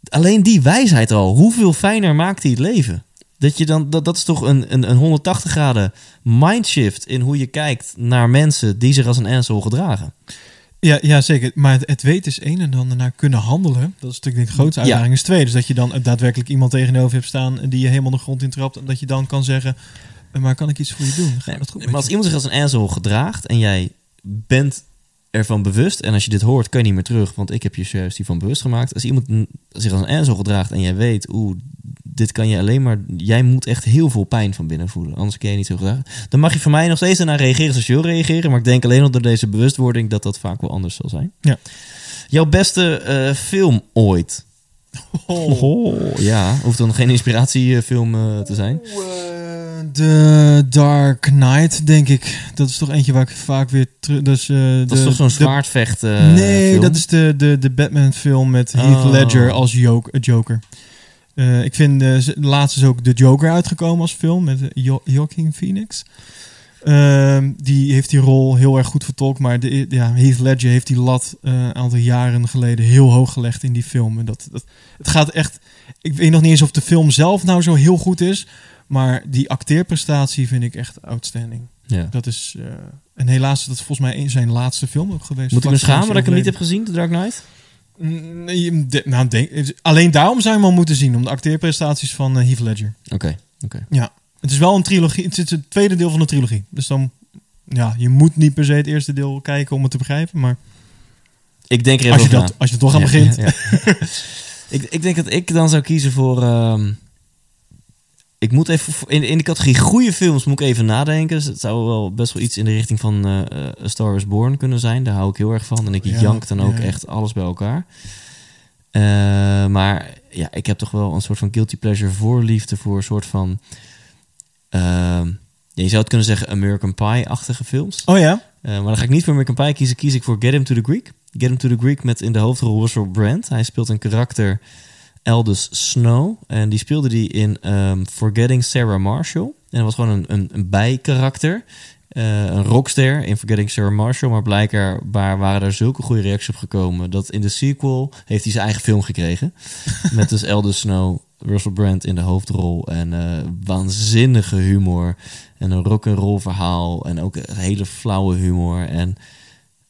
alleen die wijsheid al, hoeveel fijner maakt die het leven? Dat, je dan, dat, dat is toch een, een, een 180 graden mindshift in hoe je kijkt naar mensen die zich als een asshole gedragen. Ja, ja, zeker. Maar het, het weten is één en dan daarna kunnen handelen. Dat is natuurlijk de grootste Ja. uitdaging is twee. Dus dat je dan daadwerkelijk iemand tegenover hebt staan die je helemaal de grond intrapt. En dat je dan kan zeggen, eh, maar kan ik iets voor je doen? Gaat Nee, het goed maar als je? iemand zich als een asshole gedraagt en jij bent ervan bewust, en als je dit hoort, kan je niet meer terug, want ik heb je juist hiervan bewust gemaakt. Als iemand zich als een asshole gedraagt en jij weet, oeh, dit kan je alleen maar, jij moet echt heel veel pijn van binnen voelen, anders kun je niet zo gedragen. Dan mag je van mij nog steeds naar reageren zoals je wil reageren, maar ik denk alleen al door deze bewustwording dat dat vaak wel anders zal zijn. Ja. Jouw beste eh, film ooit? Oh. ja, hoeft dan geen inspiratiefilm eh, te zijn. Eh, De Dark Knight, denk ik. Dat is toch eentje waar ik vaak weer terug... Dus, eh, Dat is toch zo'n zwaardvecht eh, nee, film? dat is de, de, de Batman film met Heath Oh. Ledger als Joke- eh, Joker. Eh, ik vind eh, z- laatst is ook de Joker uitgekomen als film met eh, jo Joaquin Phoenix. Ehm, die heeft die rol heel erg goed vertolkt, maar de, ja, Heath Ledger heeft die lat eh, een aantal jaren geleden heel hoog gelegd in die film. En dat, dat, het gaat echt. Ik weet nog niet eens of de film zelf nou zo heel goed is, maar die acteerprestatie vind ik echt outstanding. Ja. Dat is. eh, en helaas is dat volgens mij een- zijn laatste film ook geweest. Moet ik me schamen dat ik hem niet heb gezien, The Dark Knight? Nou, denk, alleen daarom zou je hem al moeten zien, om de acteerprestaties van eh, Heath Ledger. Oké, oké. Ja, het is wel een trilogie. Het is het tweede deel van de trilogie. Dus dan, ja, je moet niet per se het eerste deel kijken om het te begrijpen. Maar Ik denk er even als je, dat, als je er toch aan Ja, begint. ja, ja. [LAUGHS] ik, ik denk dat ik dan zou kiezen voor... ehm, ik moet even... In, in de categorie goede films moet ik even nadenken. Dus het zou wel best wel iets in de richting van eh eh, Star is Born kunnen zijn. Daar hou ik heel erg van. En ik Ja, jank dan ook ja. echt alles bij elkaar. Eh, maar ja, ik heb toch wel een soort van guilty pleasure voorliefde voor een soort van... ehm, ja, je zou het kunnen zeggen American Pie-achtige films. Oh ja? Maar dan ga ik niet voor American Pie kiezen. Kies ik voor Get Him to the Greek. Get Him to the Greek met in de hoofdrol Russell Brand. Hij speelt een karakter Aldous Snow. En die speelde die in ehm, Forgetting Sarah Marshall. En dat was gewoon een, een, een bijkarakter. Eh, een rockster in Forgetting Sarah Marshall. Maar blijkbaar waren er zulke goede reacties op gekomen... dat in de sequel heeft hij zijn eigen film gekregen. [LAUGHS] met dus Aldous Snow, Russell Brand in de hoofdrol. En eh, waanzinnige humor. En een rock'n'roll verhaal. En ook een hele flauwe humor. En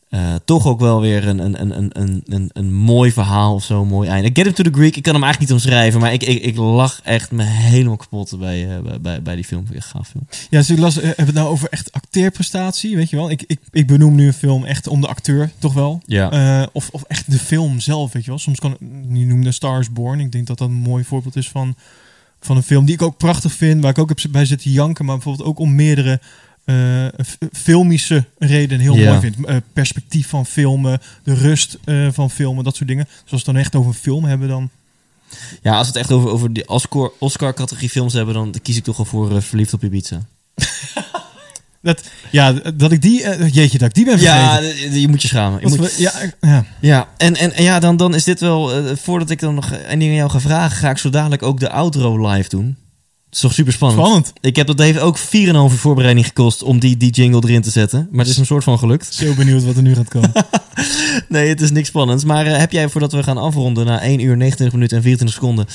eh, toch ook wel weer een, een, een, een, een, een, mooi verhaal of zo, een mooi einde. Get Him to the Greek, ik kan hem eigenlijk niet omschrijven. Maar ik, ik, ik lach echt me helemaal kapot bij, eh, bij- bij, die film. Echt gaaf film. Ja, dus ik las, eh, hebben we het nou over echt acteerprestatie, weet je wel? Ik, ik, ik benoem nu een film echt om de acteur, toch wel? Ja. Of, of echt de film zelf, weet je wel? Soms kan, je noemde Star is Born. Ik denk dat dat een mooi voorbeeld is van, van een film die ik ook prachtig vind. Waar ik ook heb bij zit janken. Maar bijvoorbeeld ook om meerdere eh, filmische redenen heel Ja. mooi vind. Eh, perspectief van filmen, de rust eh, van filmen, dat soort dingen. Dus als we het dan echt over film hebben, dan... Ja, als we het echt over, over die Oscar- Oscar-categorie films hebben, dan kies ik toch wel voor Verliefd op Ibiza. [LAUGHS] Dat, ja, dat ik die... jeetje, dat ik die ben vergeten. Ja, je moet je schamen. Je moet- we- ja, ja. Ja, en, en, en ja, dan, dan is dit wel... voordat ik dan nog een ding aan jou ga vragen... ga ik zo dadelijk ook de outro live doen. Het is toch super spannend. Spannend. Ik heb dat heeft ook 4,5 uur voorbereiding gekost om die, die jingle erin te zetten. Maar het is een soort van gelukt. Zo benieuwd wat er nu gaat komen. [LAUGHS] Nee, het is niks spannends. Maar eh, heb jij voordat we gaan afronden na 1 uur 29 minuten en 24 seconden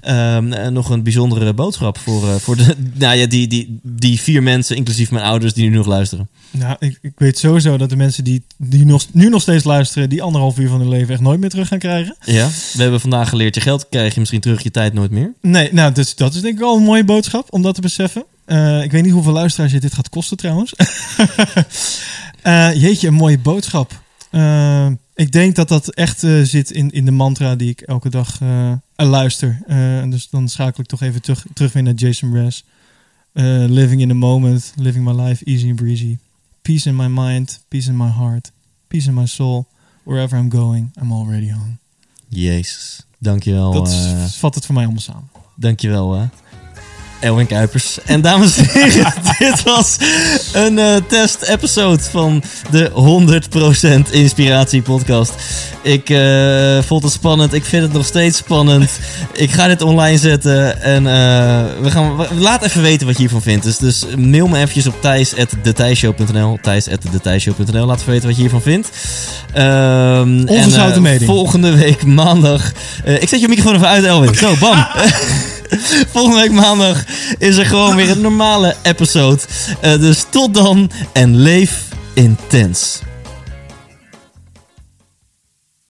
ehm, eh, nog een bijzondere boodschap voor, eh, voor de, [LAUGHS] nou ja, die, die, die vier mensen, inclusief mijn ouders, die nu nog luisteren? nou, ik, ik weet sowieso dat de mensen die, die nog, nu nog steeds luisteren, die anderhalf uur van hun leven echt nooit meer terug gaan krijgen. Ja. We hebben vandaag geleerd, je geld krijg je misschien terug, je tijd nooit meer. Nee, nou, dus, dat is denk ik wel een boodschap om dat te beseffen. Eh, ik weet niet hoeveel luisteraars je dit gaat kosten trouwens. [LAUGHS] Eh, jeetje, een mooie boodschap. Eh, ik denk dat dat echt zit in, in de mantra die ik elke dag luister. Dus dan schakel ik toch even terug, terug weer naar Jason. Eh, living in the moment, living my life easy and breezy. Peace in my mind, peace in my heart, peace in my soul. Wherever I'm going, I'm already home. Jezus, dankjewel. Dat vat het voor mij allemaal samen. Dankjewel, hè. Elwin Kuipers. En dames en heren, [LAUGHS] dit was een eh, test-episode van de 100% Inspiratie podcast. Ik eh, vond het spannend. Ik vind het nog steeds spannend. Ik ga dit online zetten. En eh, we gaan, we- laat even weten wat je hiervan vindt. Dus, dus mail me eventjes op thijs.detijshow.nl thijs.detijshow.nl Laat even weten wat je hiervan vindt. Ongezouten en, mening. Volgende week maandag... ik zet je microfoon even uit, Elwin. Zo, bam. [LAUGHS] Volgende week maandag is er gewoon weer een normale episode. Eh, dus tot dan en leef intens.